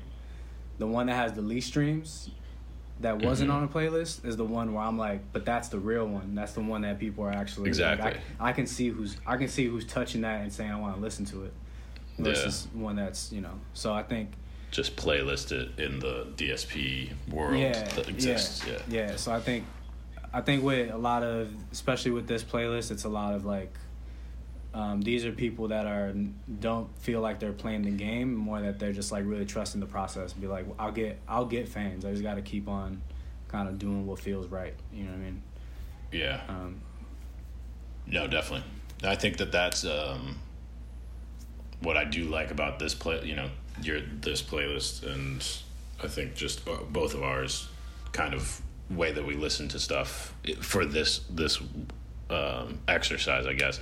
the one that has the least streams that wasn't Mhm. on a playlist is the one where I'm like, but that's the real one. That's the one that people are actually like, Exactly. I, I can see who's I can see who's touching that and saying I want to listen to it versus one that's you know. So I think just playlist it in the DSP world yeah, that exists. yeah, Yeah. yeah. So I think I think with a lot of especially with this playlist, it's a lot of like um, these are people that are don't feel like they're playing the game more that they're just like really trusting the process. And be like, I'll get I'll get fans. I just got to keep on kind of doing what feels right. You know what I mean? Yeah. Um, No, definitely. I think that that's um, what I do like about this play. You know, your this playlist, and I think just uh, both of ours, kind of way that we listen to stuff for this this um, exercise, I guess,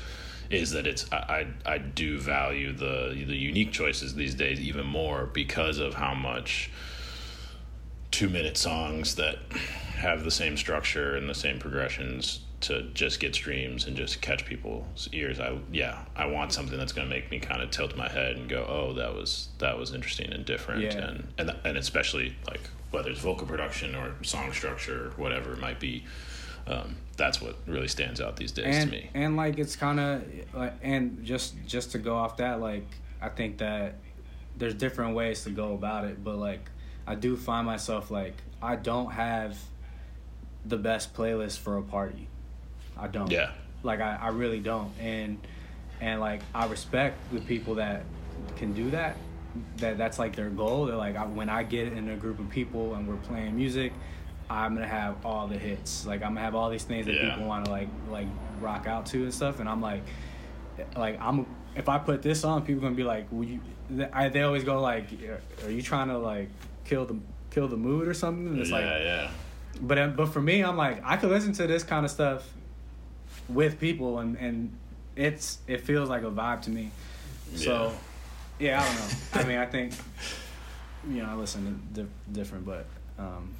is that it's I, I I do value the the unique choices these days even more because of how much two minute songs that have the same structure and the same progressions to just get streams and just catch people's ears. I yeah, I want something that's going to make me kind of tilt my head and go, "Oh, that was that was interesting and different." Yeah. And and and especially like whether it's vocal production or song structure, whatever it might be. Um, that's what really stands out these days and to me. and like it's kind of like and just just to go off that like I think that there's different ways to go about it, but like I do find myself like I don't have the best playlist for a party. I don't. Yeah. Like I, I really don't. And and like I respect the people that can do that. That that's like their goal. They're like I, when I get in a group of people and we're playing music, I'm gonna have all the hits. Like I'm gonna have all these things that Yeah. people want to like like rock out to and stuff. And I'm like, like I'm if I put this on, people gonna be like, Will you? I, they always go like, are you trying to like kill the kill the mood or something? And it's yeah, like, yeah. but uh, but for me, I'm like I could listen to this kind of stuff with people, and and it's it feels like a vibe to me. So yeah, I don't know. I mean, I think you know I listen to di- different, but um,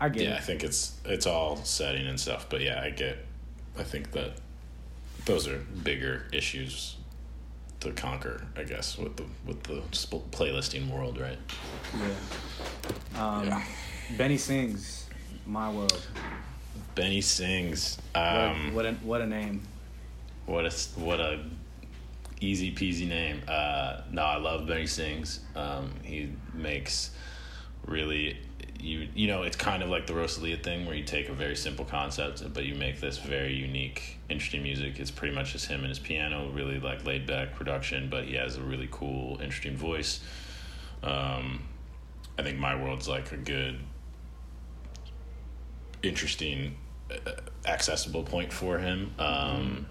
I get Yeah, I think it's it's all setting and stuff, but yeah, I get. I think that those are bigger issues to conquer, I guess, with the with the sp- playlisting world, right? Yeah. Um, Yeah. Benny sings "My World." Benny sings. What, Um, what a what a name. What a what a easy peasy name. Uh, no, I love Benny Sings. Um, he makes really you you know it's kind of like the Rosalia thing where you take a very simple concept but you make this very unique, interesting music. It's pretty much just him and his piano, really like laid back production, but he has a really cool, interesting voice. Um, I think My World's like a good, interesting, uh, accessible point for him. Um,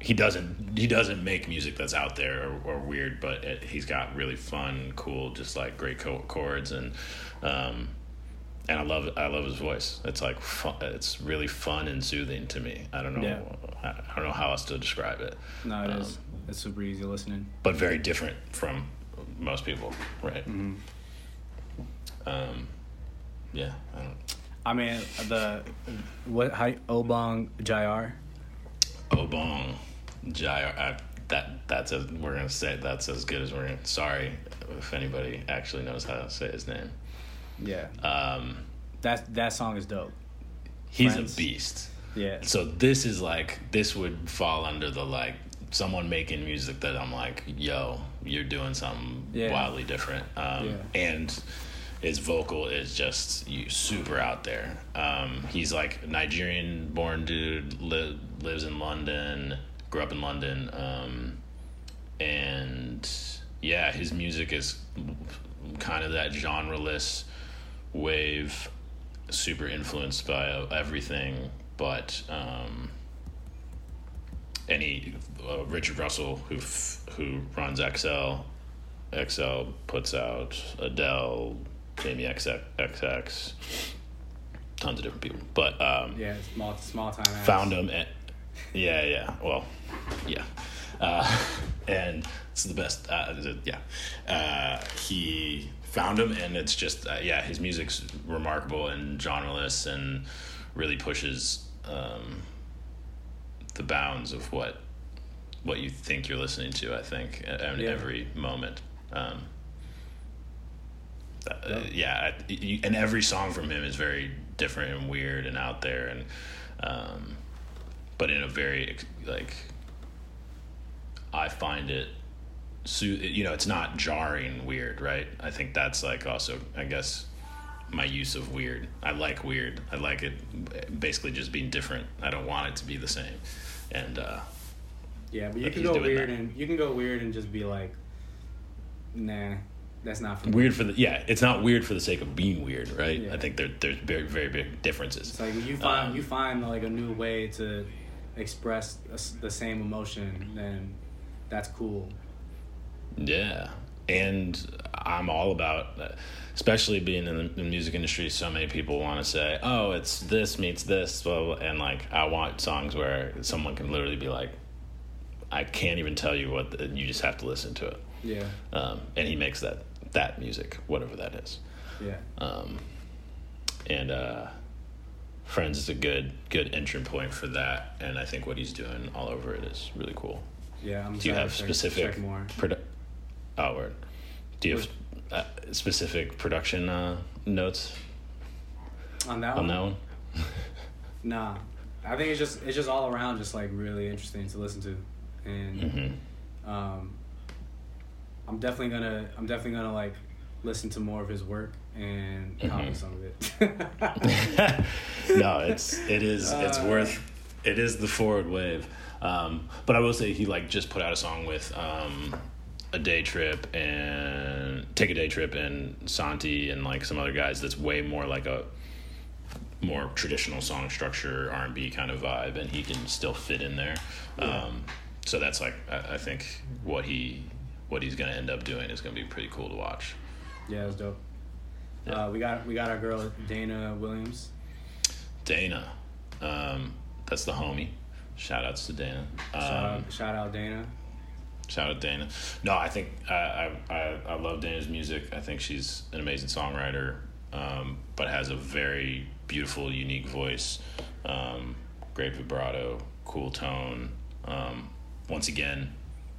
he doesn't he doesn't make music that's out there or, or weird, but it, he's got really fun, cool, just like great co- chords and um, and I love I love his voice. It's like fun, it's really fun and soothing to me. I don't know Yeah. I, I don't know how else to describe it, No, it Um, is. It's super easy listening. but very different from most people, right? Mm-hmm. Um, yeah, I don't. I mean the what how Obong Jr. Obong, Jai, I, that that's a we're gonna say that's as good as we're gonna. Sorry if anybody actually knows how to say his name. Yeah, Um, that that song is dope. he's Friends. a beast. Yeah, So this is like this would fall under the like someone making music that I'm like, yo, you're doing something Yeah. wildly different. Um, Yeah. And his vocal is just you super out there. Um, he's like Nigerian born dude, li- lives in London, grew up in London, um, and yeah, his music is kind of that genreless wave, super influenced by everything, but um, he uh, Richard Russell who f- who runs XL, XL puts out Adele, Jamie XX, tons of different people, but um, yeah, small small time. found him at yeah yeah well yeah uh, and it's the best uh, yeah uh, he found him and it's just uh, yeah his music's remarkable and genreless and really pushes um, the bounds of what what you think you're listening to I think at, at Yeah. every moment um, uh, Yeah. yeah, I- you- and every song from him is very different and weird and out there, and um, but in a very like I find it, you know, it's not jarring weird, right? I think that's like also, I guess, my use of weird. I like weird. I like it basically just being different. I don't want it to be the same, and uh, Yeah, but you can go weird that. and you can go weird and just be like, nah, That's not for me. weird for the yeah. It's not weird for the sake of being weird, right? Yeah. I think there there's very very big differences. It's like you find Um, you find like a new way to express the same emotion, then that's cool. Yeah, and I'm all about, especially being in the, music industry. So many people want to say, "Oh, it's this meets this," well, and like I want songs where someone can literally be like, "I can't even tell you what," the, you just have to listen to it. Yeah, Um, and he makes that that music, whatever that is. yeah, Um, and uh, Friends is a good good entry point for that, and I think what he's doing all over it is really cool. yeah. I'm Do you have specific more produ- oh, word. Do you have uh, specific production uh, notes on that on one? that one? Nah, I think it's just it's just all around just like really interesting to listen to, and hmm um, I'm definitely gonna I'm definitely gonna like listen to more of his work and copy Mhm. some of it. no, it's it is it's Uh, worth it is the forward wave. Um, but I will say he like just put out a song with um, a day trip and take a day trip and Santi and like some other guys that's way more like a more traditional song structure R and B kind of vibe and he can still fit in there. Yeah. Um, so that's like I, I think what he what he's gonna end up doing is gonna be pretty cool to watch. yeah, it was dope. Yeah. Uh, we got we got our girl Dana Williams. Dana, um, that's the homie. Shout outs to Dana. Um, Shout out, shout out Dana. Shout out Dana. No, I think I I, I, I love Dana's music. I think she's an amazing songwriter, um, but has a very beautiful, unique voice. Um, great vibrato, cool tone. Um, once again,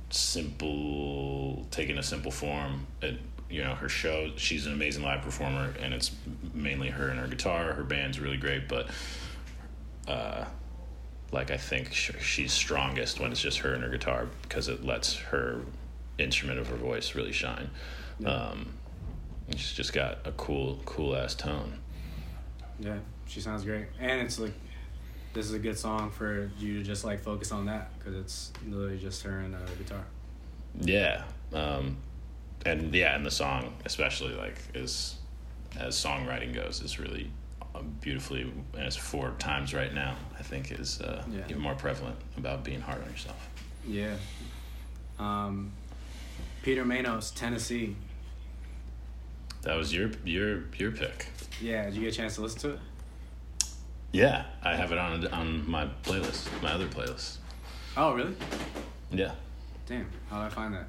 simple, taking a simple form. It, you know, her show. She's an amazing live performer, and it's mainly her and her guitar. Her band's really great, but. Uh, like I think she's strongest when it's just her and her guitar because it lets her instrument of her voice really shine. Yeah. Um, and she's just got a cool, cool ass tone. Yeah, she sounds great, and it's like this is a good song for you to just like focus on that because it's literally just her and a guitar. Yeah, um, and yeah, and the song especially like is as songwriting goes is really uh, beautifully and it's four times right now. I think is uh, Yeah. even more prevalent about being hard on yourself. Yeah. Um, Peter Manos, Tennessee. That was your your your pick. Yeah, did you get a chance to listen to it? Yeah, I have it on on my playlist, my other playlist. Oh, really? Yeah. Damn, how did I find that?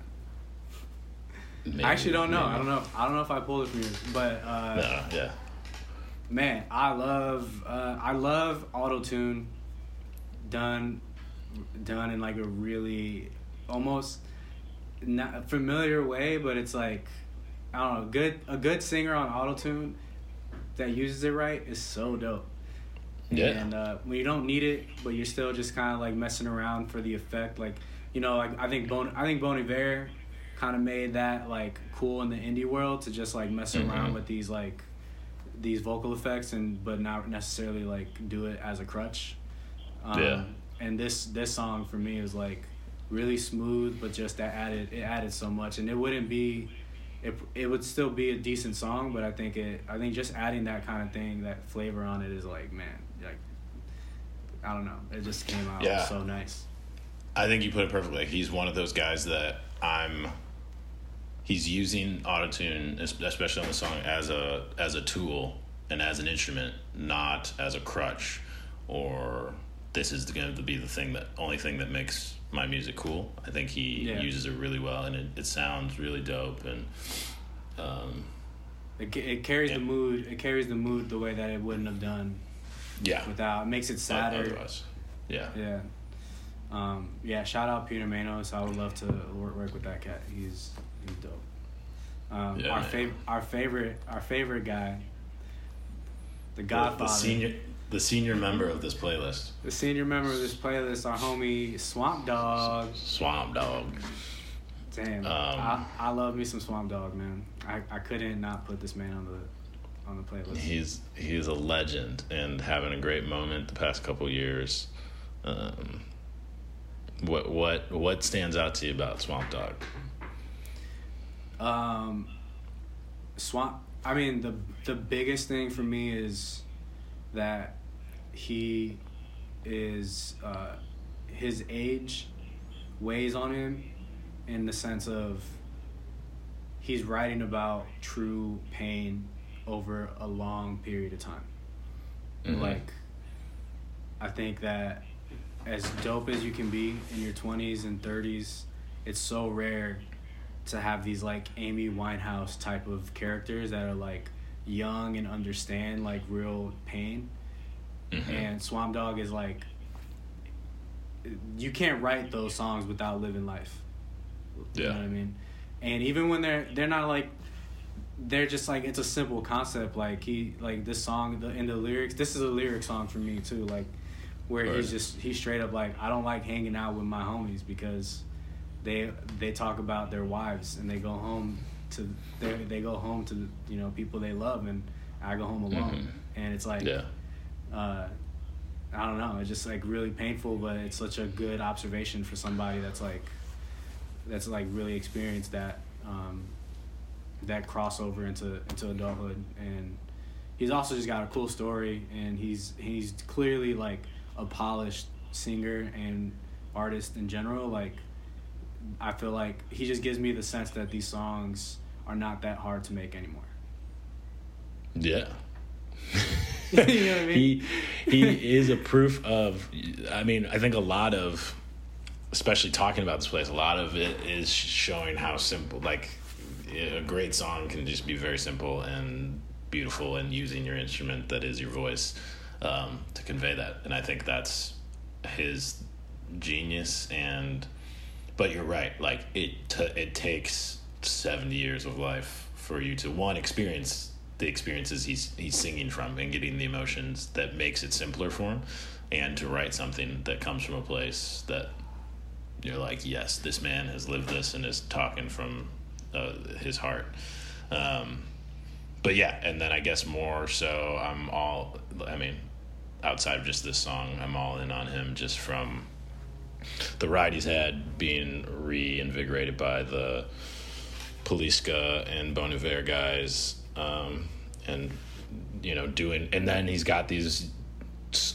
Maybe- I actually don't know. I don't know. I don't know if I pulled it from you, but uh, No, yeah. man, I love uh, I love auto tune done done in like a really almost not familiar way, but it's like I don't know, good a good singer on auto tune that uses it right is so dope. Yeah. And uh, when you don't need it, but you're still just kind of like messing around for the effect, like you know, like I think Bon I think Bon Iver kind of made that like cool in the indie world to just like mess around Mhm. with these like these vocal effects and but not necessarily like do it as a crutch. Um, Yeah. And this this song for me is like really smooth, but just that added it added so much, and it wouldn't be. It, it would still be a decent song, but I think it. I think just adding that kind of thing, that flavor on it, is like man, like I don't know. It just came out Yeah. so nice. I think you put it perfectly. He's one of those guys that I'm. He's using autotune, es- especially on the song, as a as a tool and as an instrument, not as a crutch, or this is going to be the thing that only thing that makes my music cool. I think he Yeah. uses it really well, and it, it sounds really dope. And um, It, it carries Yeah. the mood. It carries the mood the way that it wouldn't have done yeah, without. It makes it sadder. otherwise, yeah, Yeah. Um, yeah, shout out Peter Manos. I would love to work, work with that cat. He's he's dope. Um, Yeah, our favorite our favorite our favorite guy, the The- Godfather, the senior, the senior member of this playlist, the senior member of this playlist, our homie Swamp Dogg. Swamp Dogg. Damn, Um, I, I love me some Swamp Dogg, man. I, I couldn't not put this man on the on the playlist. He's he's a legend and having a great moment the past couple years. Um, what what what stands out to you about Swamp Dogg? Um, Swamp. I mean, the the biggest thing for me is that he is uh, his age weighs on him in the sense of he's writing about true pain over a long period of time. Mhm. Like, I think that as dope as you can be in your 20s and 30s, it's so rare to have these like Amy Winehouse type of characters that are like young and understand like real pain. Mhm. And Swamp Dogg is like, you can't write those songs without living life. You Yeah. know what I mean? And even when they're they're not like they're just like it's a simple concept like he like this song the in the lyrics this is a lyric song for me too like where Right. he's just he's straight up like I don't like hanging out with my homies because they they talk about their wives and they go home to they they go home to you know people they love and I go home alone Mhm. and it's like yeah. uh, I don't know. It's just like really painful, but it's such a good observation for somebody that's like that's like really experienced that um, that crossover into into adulthood. And he's also just got a cool story, and he's he's clearly like a polished singer and artist in general. Like I feel like he just gives me the sense that these songs are not that hard to make anymore. Yeah. You know what I mean? He he is a proof of. I mean, I think a lot of, especially talking about this place, a lot of it is showing how simple. Like, a great song can just be very simple and beautiful, and using your instrument that is your voice um, to convey that. And I think that's his genius. And but you're right. Like it t- it takes seventy years of life for you to one experience the experiences he's he's singing from and getting the emotions that makes it simpler for him, and to write something that comes from a place that you're like, yes, this man has lived this and is talking from uh, his heart. Um, but yeah, and then I guess more so, I'm all. I mean, outside of just this song, I'm all in on him just from the ride he's had being reinvigorated by the Poliça and Bon Iver guys, um, and you know doing, and then he's got these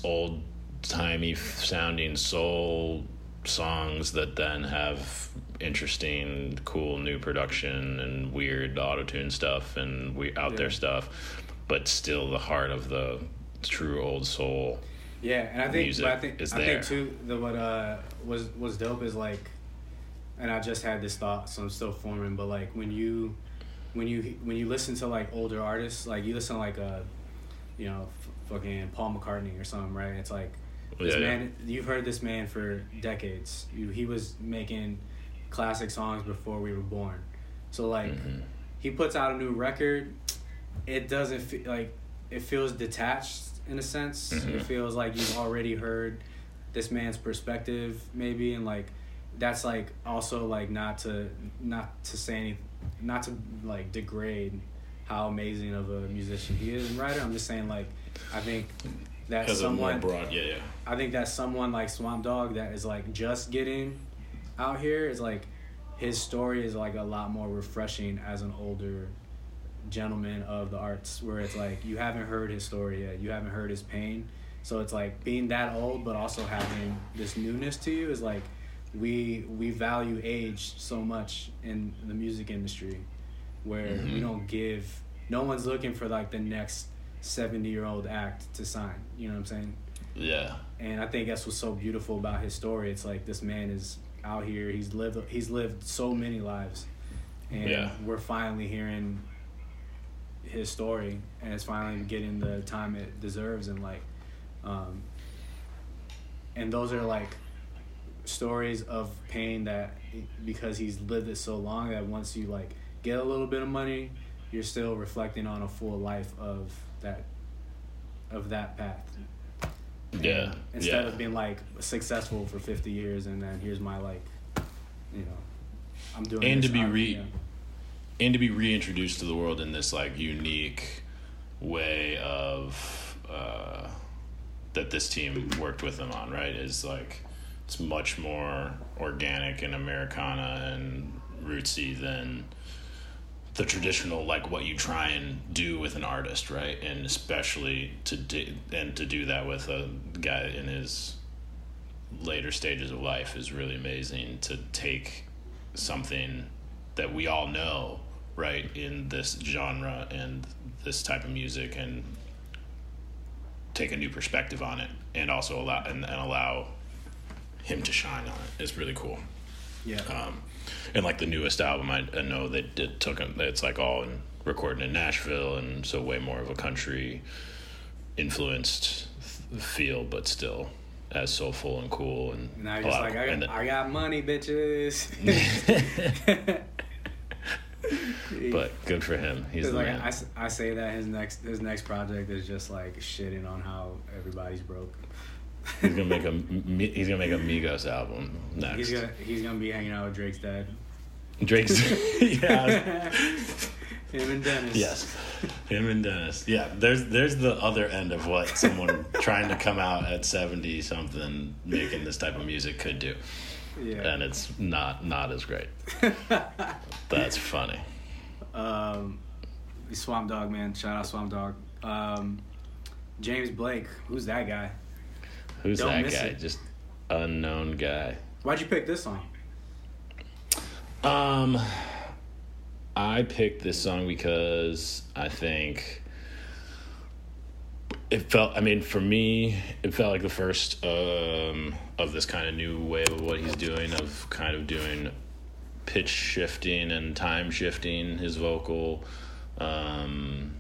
old timey sounding soul songs that then have interesting, cool new production and weird auto tune stuff and we out there stuff, but still the heart of the true old soul. Yeah, and I think, I think, I there. think too. The what uh was was dope is like, and I just had this thought, so I'm still forming. But like when you, when you when you listen to like older artists, like you listen to like a, you know, f- fucking Paul McCartney or something, right? It's like this Yeah, yeah. man. You've heard this man for decades. You, he was making classic songs before we were born. So like, Mhm. he puts out a new record. It doesn't feel like it feels detached in a sense. Mhm. It feels like you've already heard this man's perspective, maybe, and like that's like also like not to not to say any, not to like degrade how amazing of a musician he is and writer. I'm just saying like I think that someone broad, yeah, yeah. I think that someone like Swamp Dogg that is like just getting out here is like his story is like a lot more refreshing as an older gentleman of the arts where it's like you haven't heard his story yet you haven't heard his pain so it's like being that old but also having this newness to you is like we we value age so much in the music industry where we Mhm. don't give no one's looking for like the next 70 year old act to sign you know what i'm saying Yeah. and I think that's what's so beautiful about his story. It's like this man is out here. He's lived. He's lived so many lives, and Yeah. we're finally hearing his story, and it's finally getting the time it deserves. And like, um, and those are like stories of pain that because he's lived it so long that once you like get a little bit of money, you're still reflecting on a full life of that of that path. Yeah. Instead yeah. of being like successful for 50 years and then here's my like, you know, I'm doing And this to be re- yeah. And to be reintroduced to the world in this like unique way of uh, that this team worked with them on right is like it's much more organic and americana and rootsy than the traditional like what you try and do with an artist, right? And especially to do and to do that with a guy in his later stages of life is really amazing to take something that we all know right in this genre and this type of music and take a new perspective on it and also allow and, and allow him to shine on it it's really cool Yeah. um, and like the newest album I, I know they did took him it's like all in recording in Nashville and so way more of a country influenced feel but still as soulful and cool and now you're just like, I got, I got money, bitches. but good for him he's the like man. I, I say that his next his next project is just like shitting on how everybody's broke. he's gonna make a he's gonna make a Migos album next He's gonna he's gonna be hanging out with Drake's dad. Drake's yeah Him and Dennis. Yes, him and Dennis. Yeah, there's there's the other end of what someone trying to come out at seventy something making this type of music could do, Yeah. and it's not not as great. That's funny. Um, Swamp Dogg man, shout out Swamp Dogg. Um, James Blake, who's that guy? Who's Don't that guy? it. Just unknown guy. Why'd you pick this song? Um, I picked this song because I think it felt. I mean, for me, it felt like the first um, of this kind of new wave of what he's doing, of kind of doing pitch shifting and time shifting his vocal um,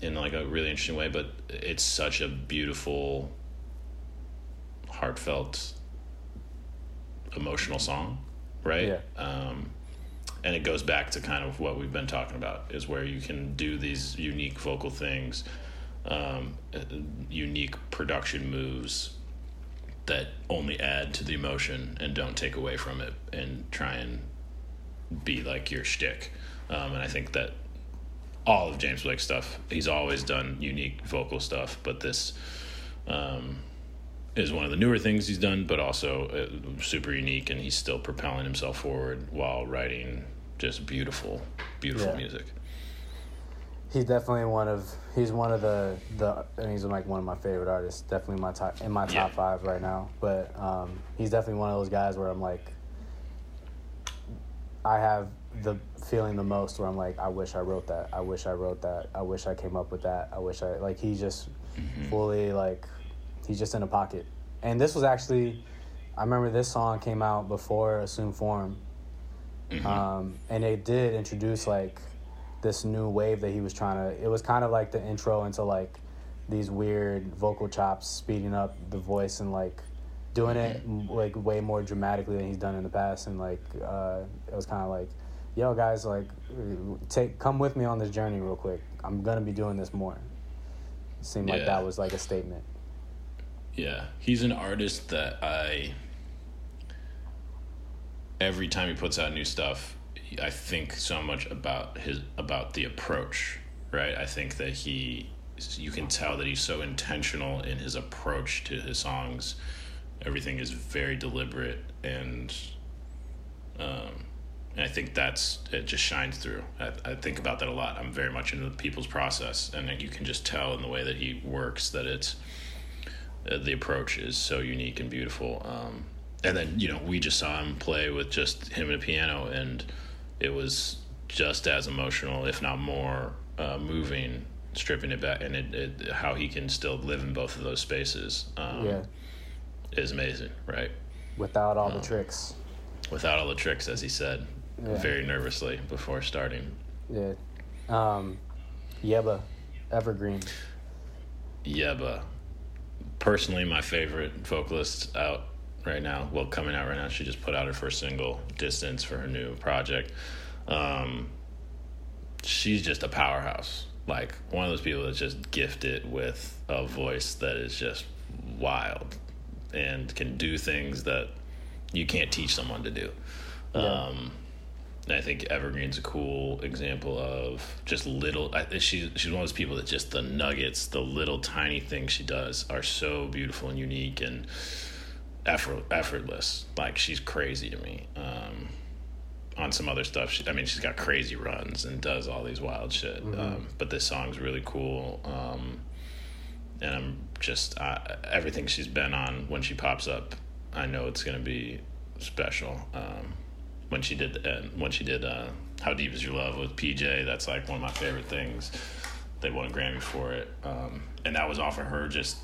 in like a really interesting way. But it's such a beautiful, heartfelt, emotional song, right? Yeah. Um, and it goes back to kind of what we've been talking about is where you can do these unique vocal things um, uh, unique production moves that only add to the emotion and don't take away from it and try and be like your shtick. Um, and I think that all of James Blake's stuff, he's always done unique vocal stuff, but this um, is one of the newer things he's done, but also uh, super unique, and he's still propelling himself forward while writing just beautiful, beautiful Yeah. music. He's definitely one of he's one of the the and he's like one of my favorite artists. Definitely my top in my top Yeah. five right now. But um, he's definitely one of those guys where I'm like, I have the feeling the most where I'm like, I wish I wrote that. I wish I wrote that. I wish I came up with that. I wish I like he just fully like he's just in a pocket. And this was actually, I remember this song came out before Assume Form, um, and it did introduce like this new wave that he was trying to. It was kind of like the intro into like these weird vocal chops, speeding up the voice and like doing it like way more dramatically than he's done in the past. And like uh, it was kind of like, yo guys, like take come with me on this journey real quick. I'm gonna be doing this more. It seemed like that was like a statement. Yeah, he's an artist that I. Every time he puts out new stuff, I think so much about his about the approach. Right, I think that he, you can tell that he's so intentional in his approach to his songs. Everything is very deliberate, and, um, and I think that's it. Just shines through. I, I think about that a lot. I'm very much into the people's process, and you can just tell in the way that he works that it's uh, the approach is so unique and beautiful. Um, and then you know we just saw him play with just him and a piano, and it was just as emotional, if not more, uh, moving. Stripping it back, and it, it how he can still live in both of those spaces um, yeah, is amazing, right? without all the tricks. Without all the tricks, as he said, Yeah. very nervously before starting. Yeah. Um, Yebba, Evergreen. Yebba, personally my favorite vocalist out right now. Well, coming out right now. She just put out her first single, "Distance," for her new project. Um, she's just a powerhouse. Like one of those people that's just gifted with a voice that is just wild and can do things that you can't teach someone to do. Yeah. Um, and I think Evergreen's a cool example of just little. I, she she's one of those people that just the nuggets, the little tiny things she does are so beautiful and unique and effort effortless. Like she's crazy to me. Um, on some other stuff. She, I mean, she's got crazy runs and does all these wild shit. Um, but this song's really cool. Um, and I'm just I, everything she's been on when she pops up, I know it's gonna be special. Um, when she did uh, when she did uh, "How Deep Is Your Love" with PJ, that's like one of my favorite things. They won a Grammy for it, um, and that was off of her just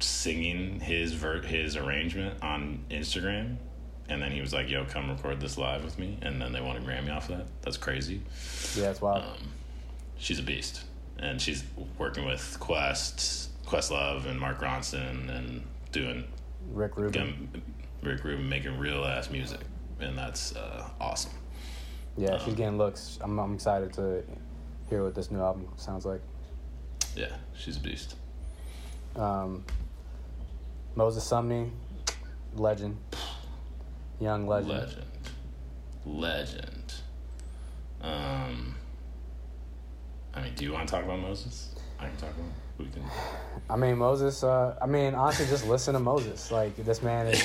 singing his ver- his arrangement on Instagram. And then he was like, "Yo, come record this live with me." And then they won a Grammy off of that. That's crazy Yeah, that's wild. Um, she's a beast, and she's working with Quest, Questlove, and Mark Ronson, and doing Rick Rubin. Rick Rubin making real ass music, and that's uh, awesome. Yeah, um, she's getting looks. I'm, I'm excited to hear what this new album sounds like. Yeah, she's a beast. Um, Moses Sumney, legend, young legend. Legend, legend. Um, I mean, do you want to talk about Moses? I can talk about. We can. I mean Moses. Uh, I mean honestly, just listen to Moses. Like this man is.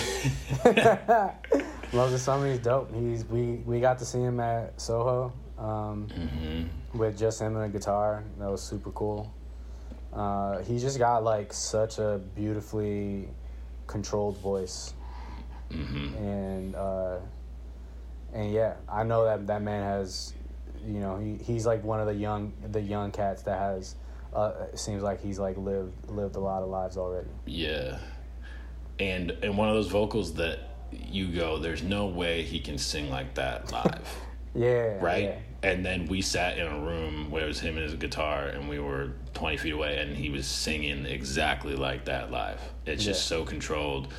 Moses Sumney's dope. He's we we got to see him at Soho um, hmm with just him and a guitar. That was super cool. Uh, he just got like such a beautifully controlled voice. hmm and uh, and yeah, I know that that man has, you know, he, he's like one of the young the young cats that has. Uh, it seems like he's like lived lived a lot of lives already. Yeah, and and one of those vocals that you go, there's no way he can sing like that live. Yeah, right? yeah. And then we sat in a room where it was him and his guitar, and we were 20 feet away, and he was singing exactly like that live. It's just so controlled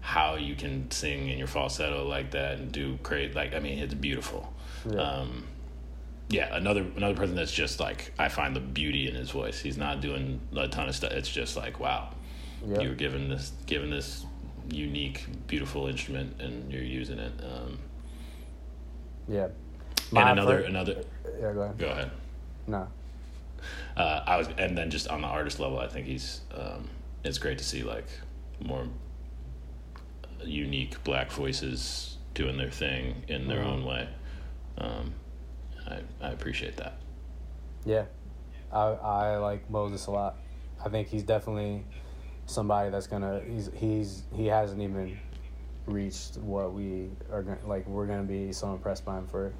how you can sing in your falsetto like that and do great. Like, I mean, it's beautiful. Yeah. Um, yeah, another another person that's just like I find the beauty in his voice. He's not doing a ton of stuff. It's just like wow, Yep. you're given this given this unique, beautiful instrument, and you're using it. Um, yeah. And another another. yeah, go ahead. Go ahead. No, Uh, I was, and then just on the artist level, I think he's. Um, it's great to see like more unique black voices doing their thing in their Mhm. own way. Um, I I appreciate that. yeah, I I like Moses a lot. I think he's definitely somebody that's gonna he's he's he hasn't even reached what we are gonna like we're gonna be so impressed by him for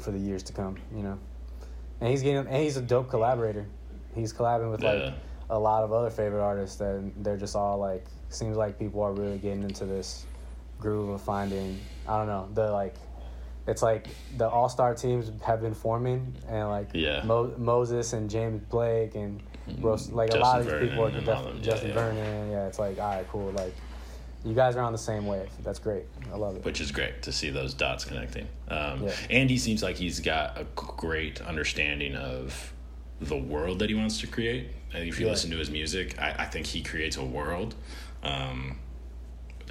for the years to come you know and he's getting and he's a dope collaborator he's collabing with like Yeah. a lot of other favorite artists that they're just all like seems like people are really getting into this groove of finding I don't know the like it's like the all star teams have been forming and like Yeah. Mo- Moses and James Blake and Ros- like a lot of Justin these people are def- yeah, Justin yeah. Vernon yeah it's like all right cool like you guys are on the same wave that's great I love it which is great to see those dots connecting. Um, Yeah. And he seems like he's got a great understanding of the world that he wants to create. And if you Yeah. listen to his music, I, I think he creates a world. Um,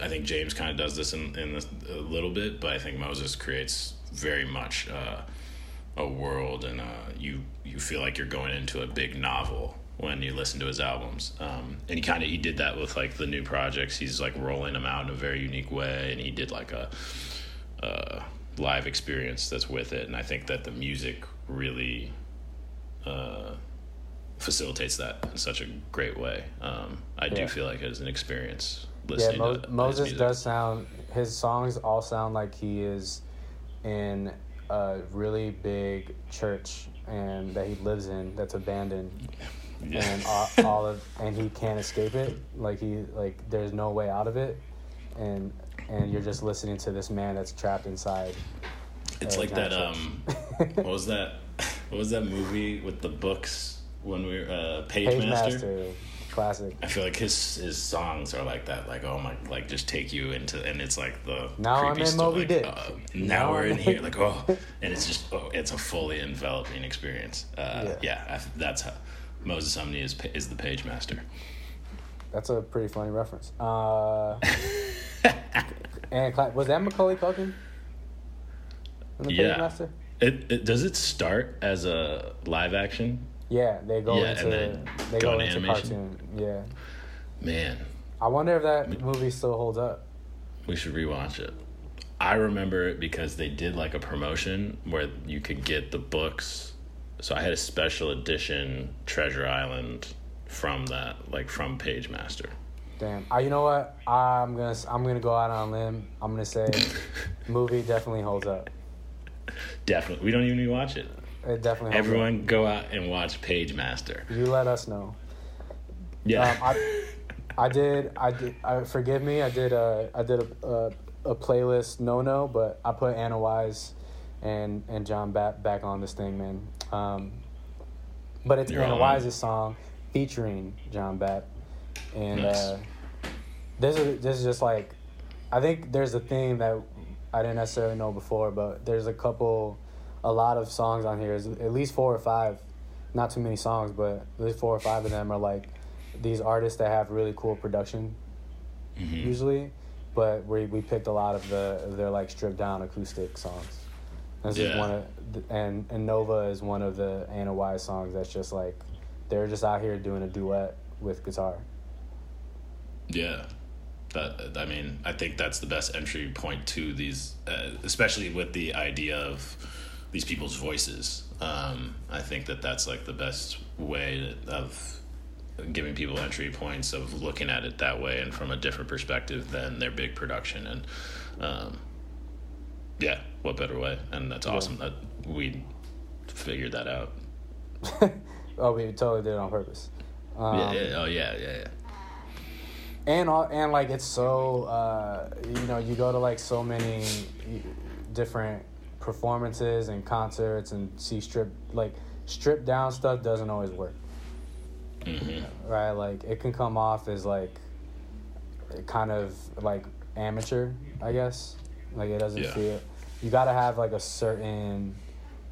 I think James kind of does this in, in this, a little bit, but I think Moses creates very much uh, a world, and uh, you you feel like you're going into a big novel when you listen to his albums. Um, and he kind of he did that with like the new projects. He's like rolling them out in a very unique way, and he did like a, a live experience that's with it. And I think that the music really uh, facilitates that in such a great way. Um, I do feel like it's an experience yeah listening Mo- to Moses does sound his songs all sound like he is in a really big church and that he lives in that's abandoned Yeah. and all, all of and he can't escape it like he like there's no way out of it and and you're just listening to this man that's trapped inside It's like that. giant Um, what was that? What was that movie with the books when we were uh, Page, Page Master? Master classic I feel like his his songs are like that. Like oh my, like just take you into, and it's like the Now I'm creepy in stuff, Moby like, Dick. Uh, Now now we're in- here, like oh, and it's just oh, it's a fully enveloping experience. Uh, Yeah. yeah, I, that's how Moses Sumney is is the Page Master. that's a pretty funny reference uh and Cla- was that Macaulay Culkin the Yeah. Master It, it does it start as a live action? Yeah, they go Yeah, into then they go go into into animation? cartoon. Yeah, Man, I wonder if that movie still holds up. we should rewatch it. I remember it because they did like a promotion where you could get the books. So I had a special edition Treasure Island from that, like from Page Master. Damn. Uh, you know what? I'm gonna I'm gonna go out on a limb. I'm gonna say, movie definitely holds up. Definitely, we don't even need to watch it. It definitely. Holds Everyone, go out and watch Page Master. You let us know. Yeah. Um, I, I did. I did. I forgive me. I did. A, I did a, a, a playlist. No, no. But I put Anna Wise, and and John back back on this thing, man. Um, but it's You're Anna on. Wise's song featuring Jon Bap, and Nice. uh, this is this is just like, I think there's a theme that I didn't necessarily know before, but there's a couple, a lot of songs on here. At least four or five, not too many songs, but at least four or five of them are like these artists that have really cool production Mhm. usually, but we we picked a lot of the their like stripped down acoustic songs. This is one of and and Nova is one of the Anna Wise songs that's just like they're just out here doing a duet with guitar. Yeah, that I mean, I think that's the best entry point to these, uh, especially with the idea of these people's voices. Um, I think that that's like the best way of giving people entry points of looking at it that way and from a different perspective than their big production and um, yeah what better way? And that's Yeah. awesome that we figured that out. Oh, we totally did it on purpose. Um, yeah, yeah oh yeah yeah yeah. And all, and like it's so uh, you know you go to like so many different performances and concerts and see strip like stripped down stuff doesn't always work. Hmm right? Like it can come off as like kind of like amateur i guess. Like it doesn't Yeah. feel you got to have like a certain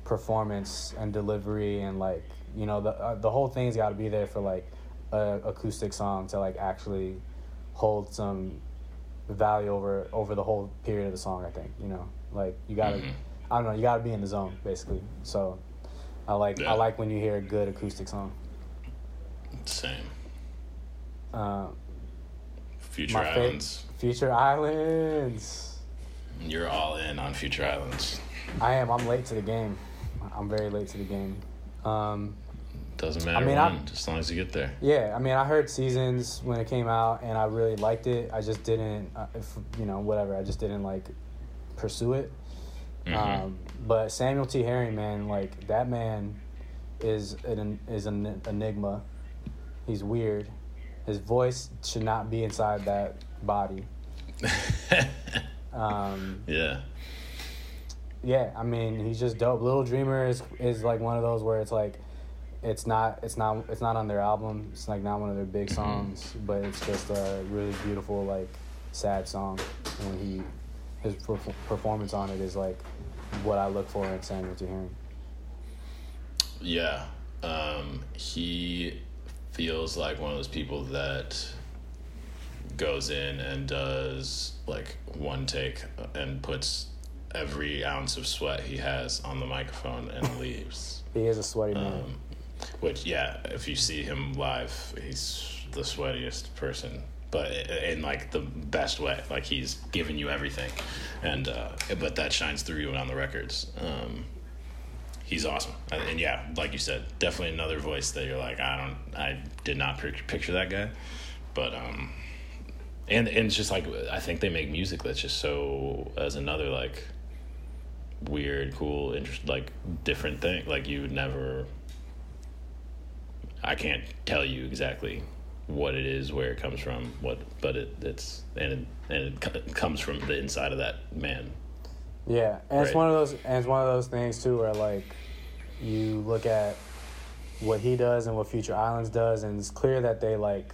performance and delivery and like you know the uh, the whole thing's got to be there for like a acoustic song to like actually hold some value over over the whole period of the song i think you know like you got to Mhm. i don't know you got to be in the zone basically so i like Yeah. i like when you hear a good acoustic song same um, future My fa- islands Future Islands. You're all in on future islands I am. I'm late to the game. I'm very late to the game. Um, doesn't matter mean, when just as long as you get there yeah, I mean, I heard Seasons when it came out, and I really liked it. I just didn't, uh, if, you know, whatever. I just didn't like pursue it. Mhm. Um, but Samuel T. Herring, man, like that man is an is an enigma. He's weird. His voice should not be inside that body. Um, yeah yeah, I mean, he's just dope. Little Dreamer is is like one of those where it's like, it's not it's not it's not on their album. It's like not one of their big songs, but it's just a really beautiful like sad song. And he his perf- performance on it is like what I look for in Samuel T. Herring. Yeah. Um, he feels like one of those people that goes in and does like one take and puts every ounce of sweat he has on the microphone and leaves. He is a sweaty man. Um, which, yeah, if you see him live, he's the sweatiest person, but in like the best way. Like he's giving you everything, and uh, but that shines through you on the records. Um, he's awesome, and, and yeah, like you said, definitely another voice that you're like, I don't, I did not pic- picture that guy, but um, and and it's just like I think they make music that's just so as another like weird, cool, interest, like different thing. Like you would never. I can't tell you exactly what it is, where it comes from, what, but it it's and it, and it comes from the inside of that man. Yeah, and it's one of those, and it's one of those things too, where like you look at what he does and what Future Islands does, and it's clear that they like,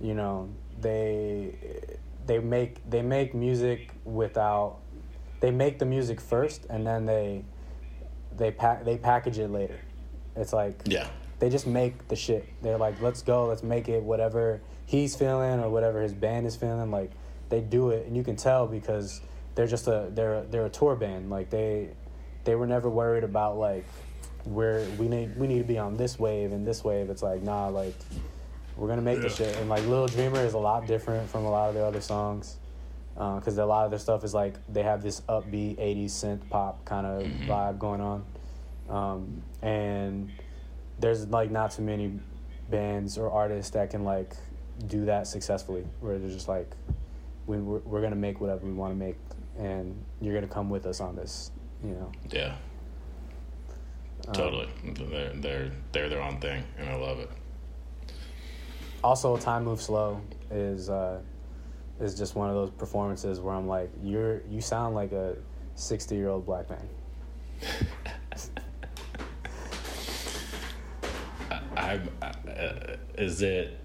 you know, they they make they make music without they make the music first, and then they they pack they package it later. It's like Yeah, they just make the shit. They're like, let's go, let's make it whatever he's feeling or whatever his band is feeling. Like they do it, and you can tell because they're just a they're they're a tour band. Like they they were never worried about like where we need we need to be on this wave and this wave. It's like nah, like we're gonna make the Yeah. shit. And like Little Dreamer is a lot different from a lot of their other songs. because a lot of their stuff is like they have this upbeat 80s synth pop kind of vibe going on um, and there's like not too many bands or artists that can like do that successfully where they're just like we, we're, we're gonna make whatever we want to make and you're gonna come with us on this you know Yeah. Um, Totally. They're they're they're their own thing, and I love it. Also time moves slow is uh is just one of those performances where i'm like you're you sound like a 60 year old black man I, I uh, is it,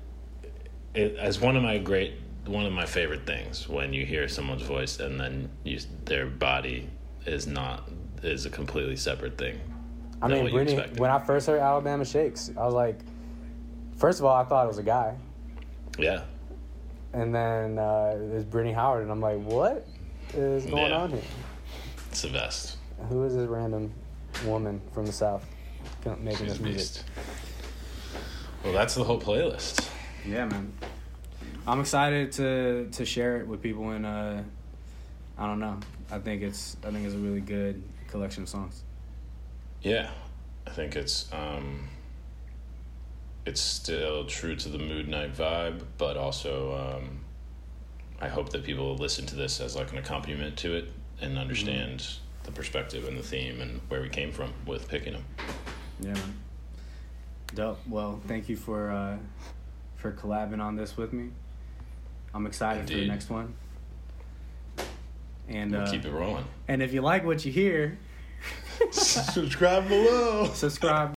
it as one of my great one of my favorite things when you hear someone's voice and then you their body is not is a completely separate thing. i mean Brittany, when i first heard alabama shakes i was like first of all i thought it was a guy yeah, and then uh, there's Brittany Howard, and I'm like, what is going Yeah. on here? it's the best. Who is this random woman from the South making She's this music? beast. Well, that's the whole playlist. Yeah, man. I'm excited to to share it with people, and uh, I don't know. I think it's I think it's a really good collection of songs. Yeah, I think it's um, it's still true to the mood night vibe, but also um, I hope that people listen to this as like an accompaniment to it and understand the perspective and the theme and where we came from with picking them. Yeah, man. Dope. Well, thank you for uh, for collabing on this with me. I'm excited for the next one. And We'll uh, keep it rolling. and if you like what you hear, Subscribe below. subscribe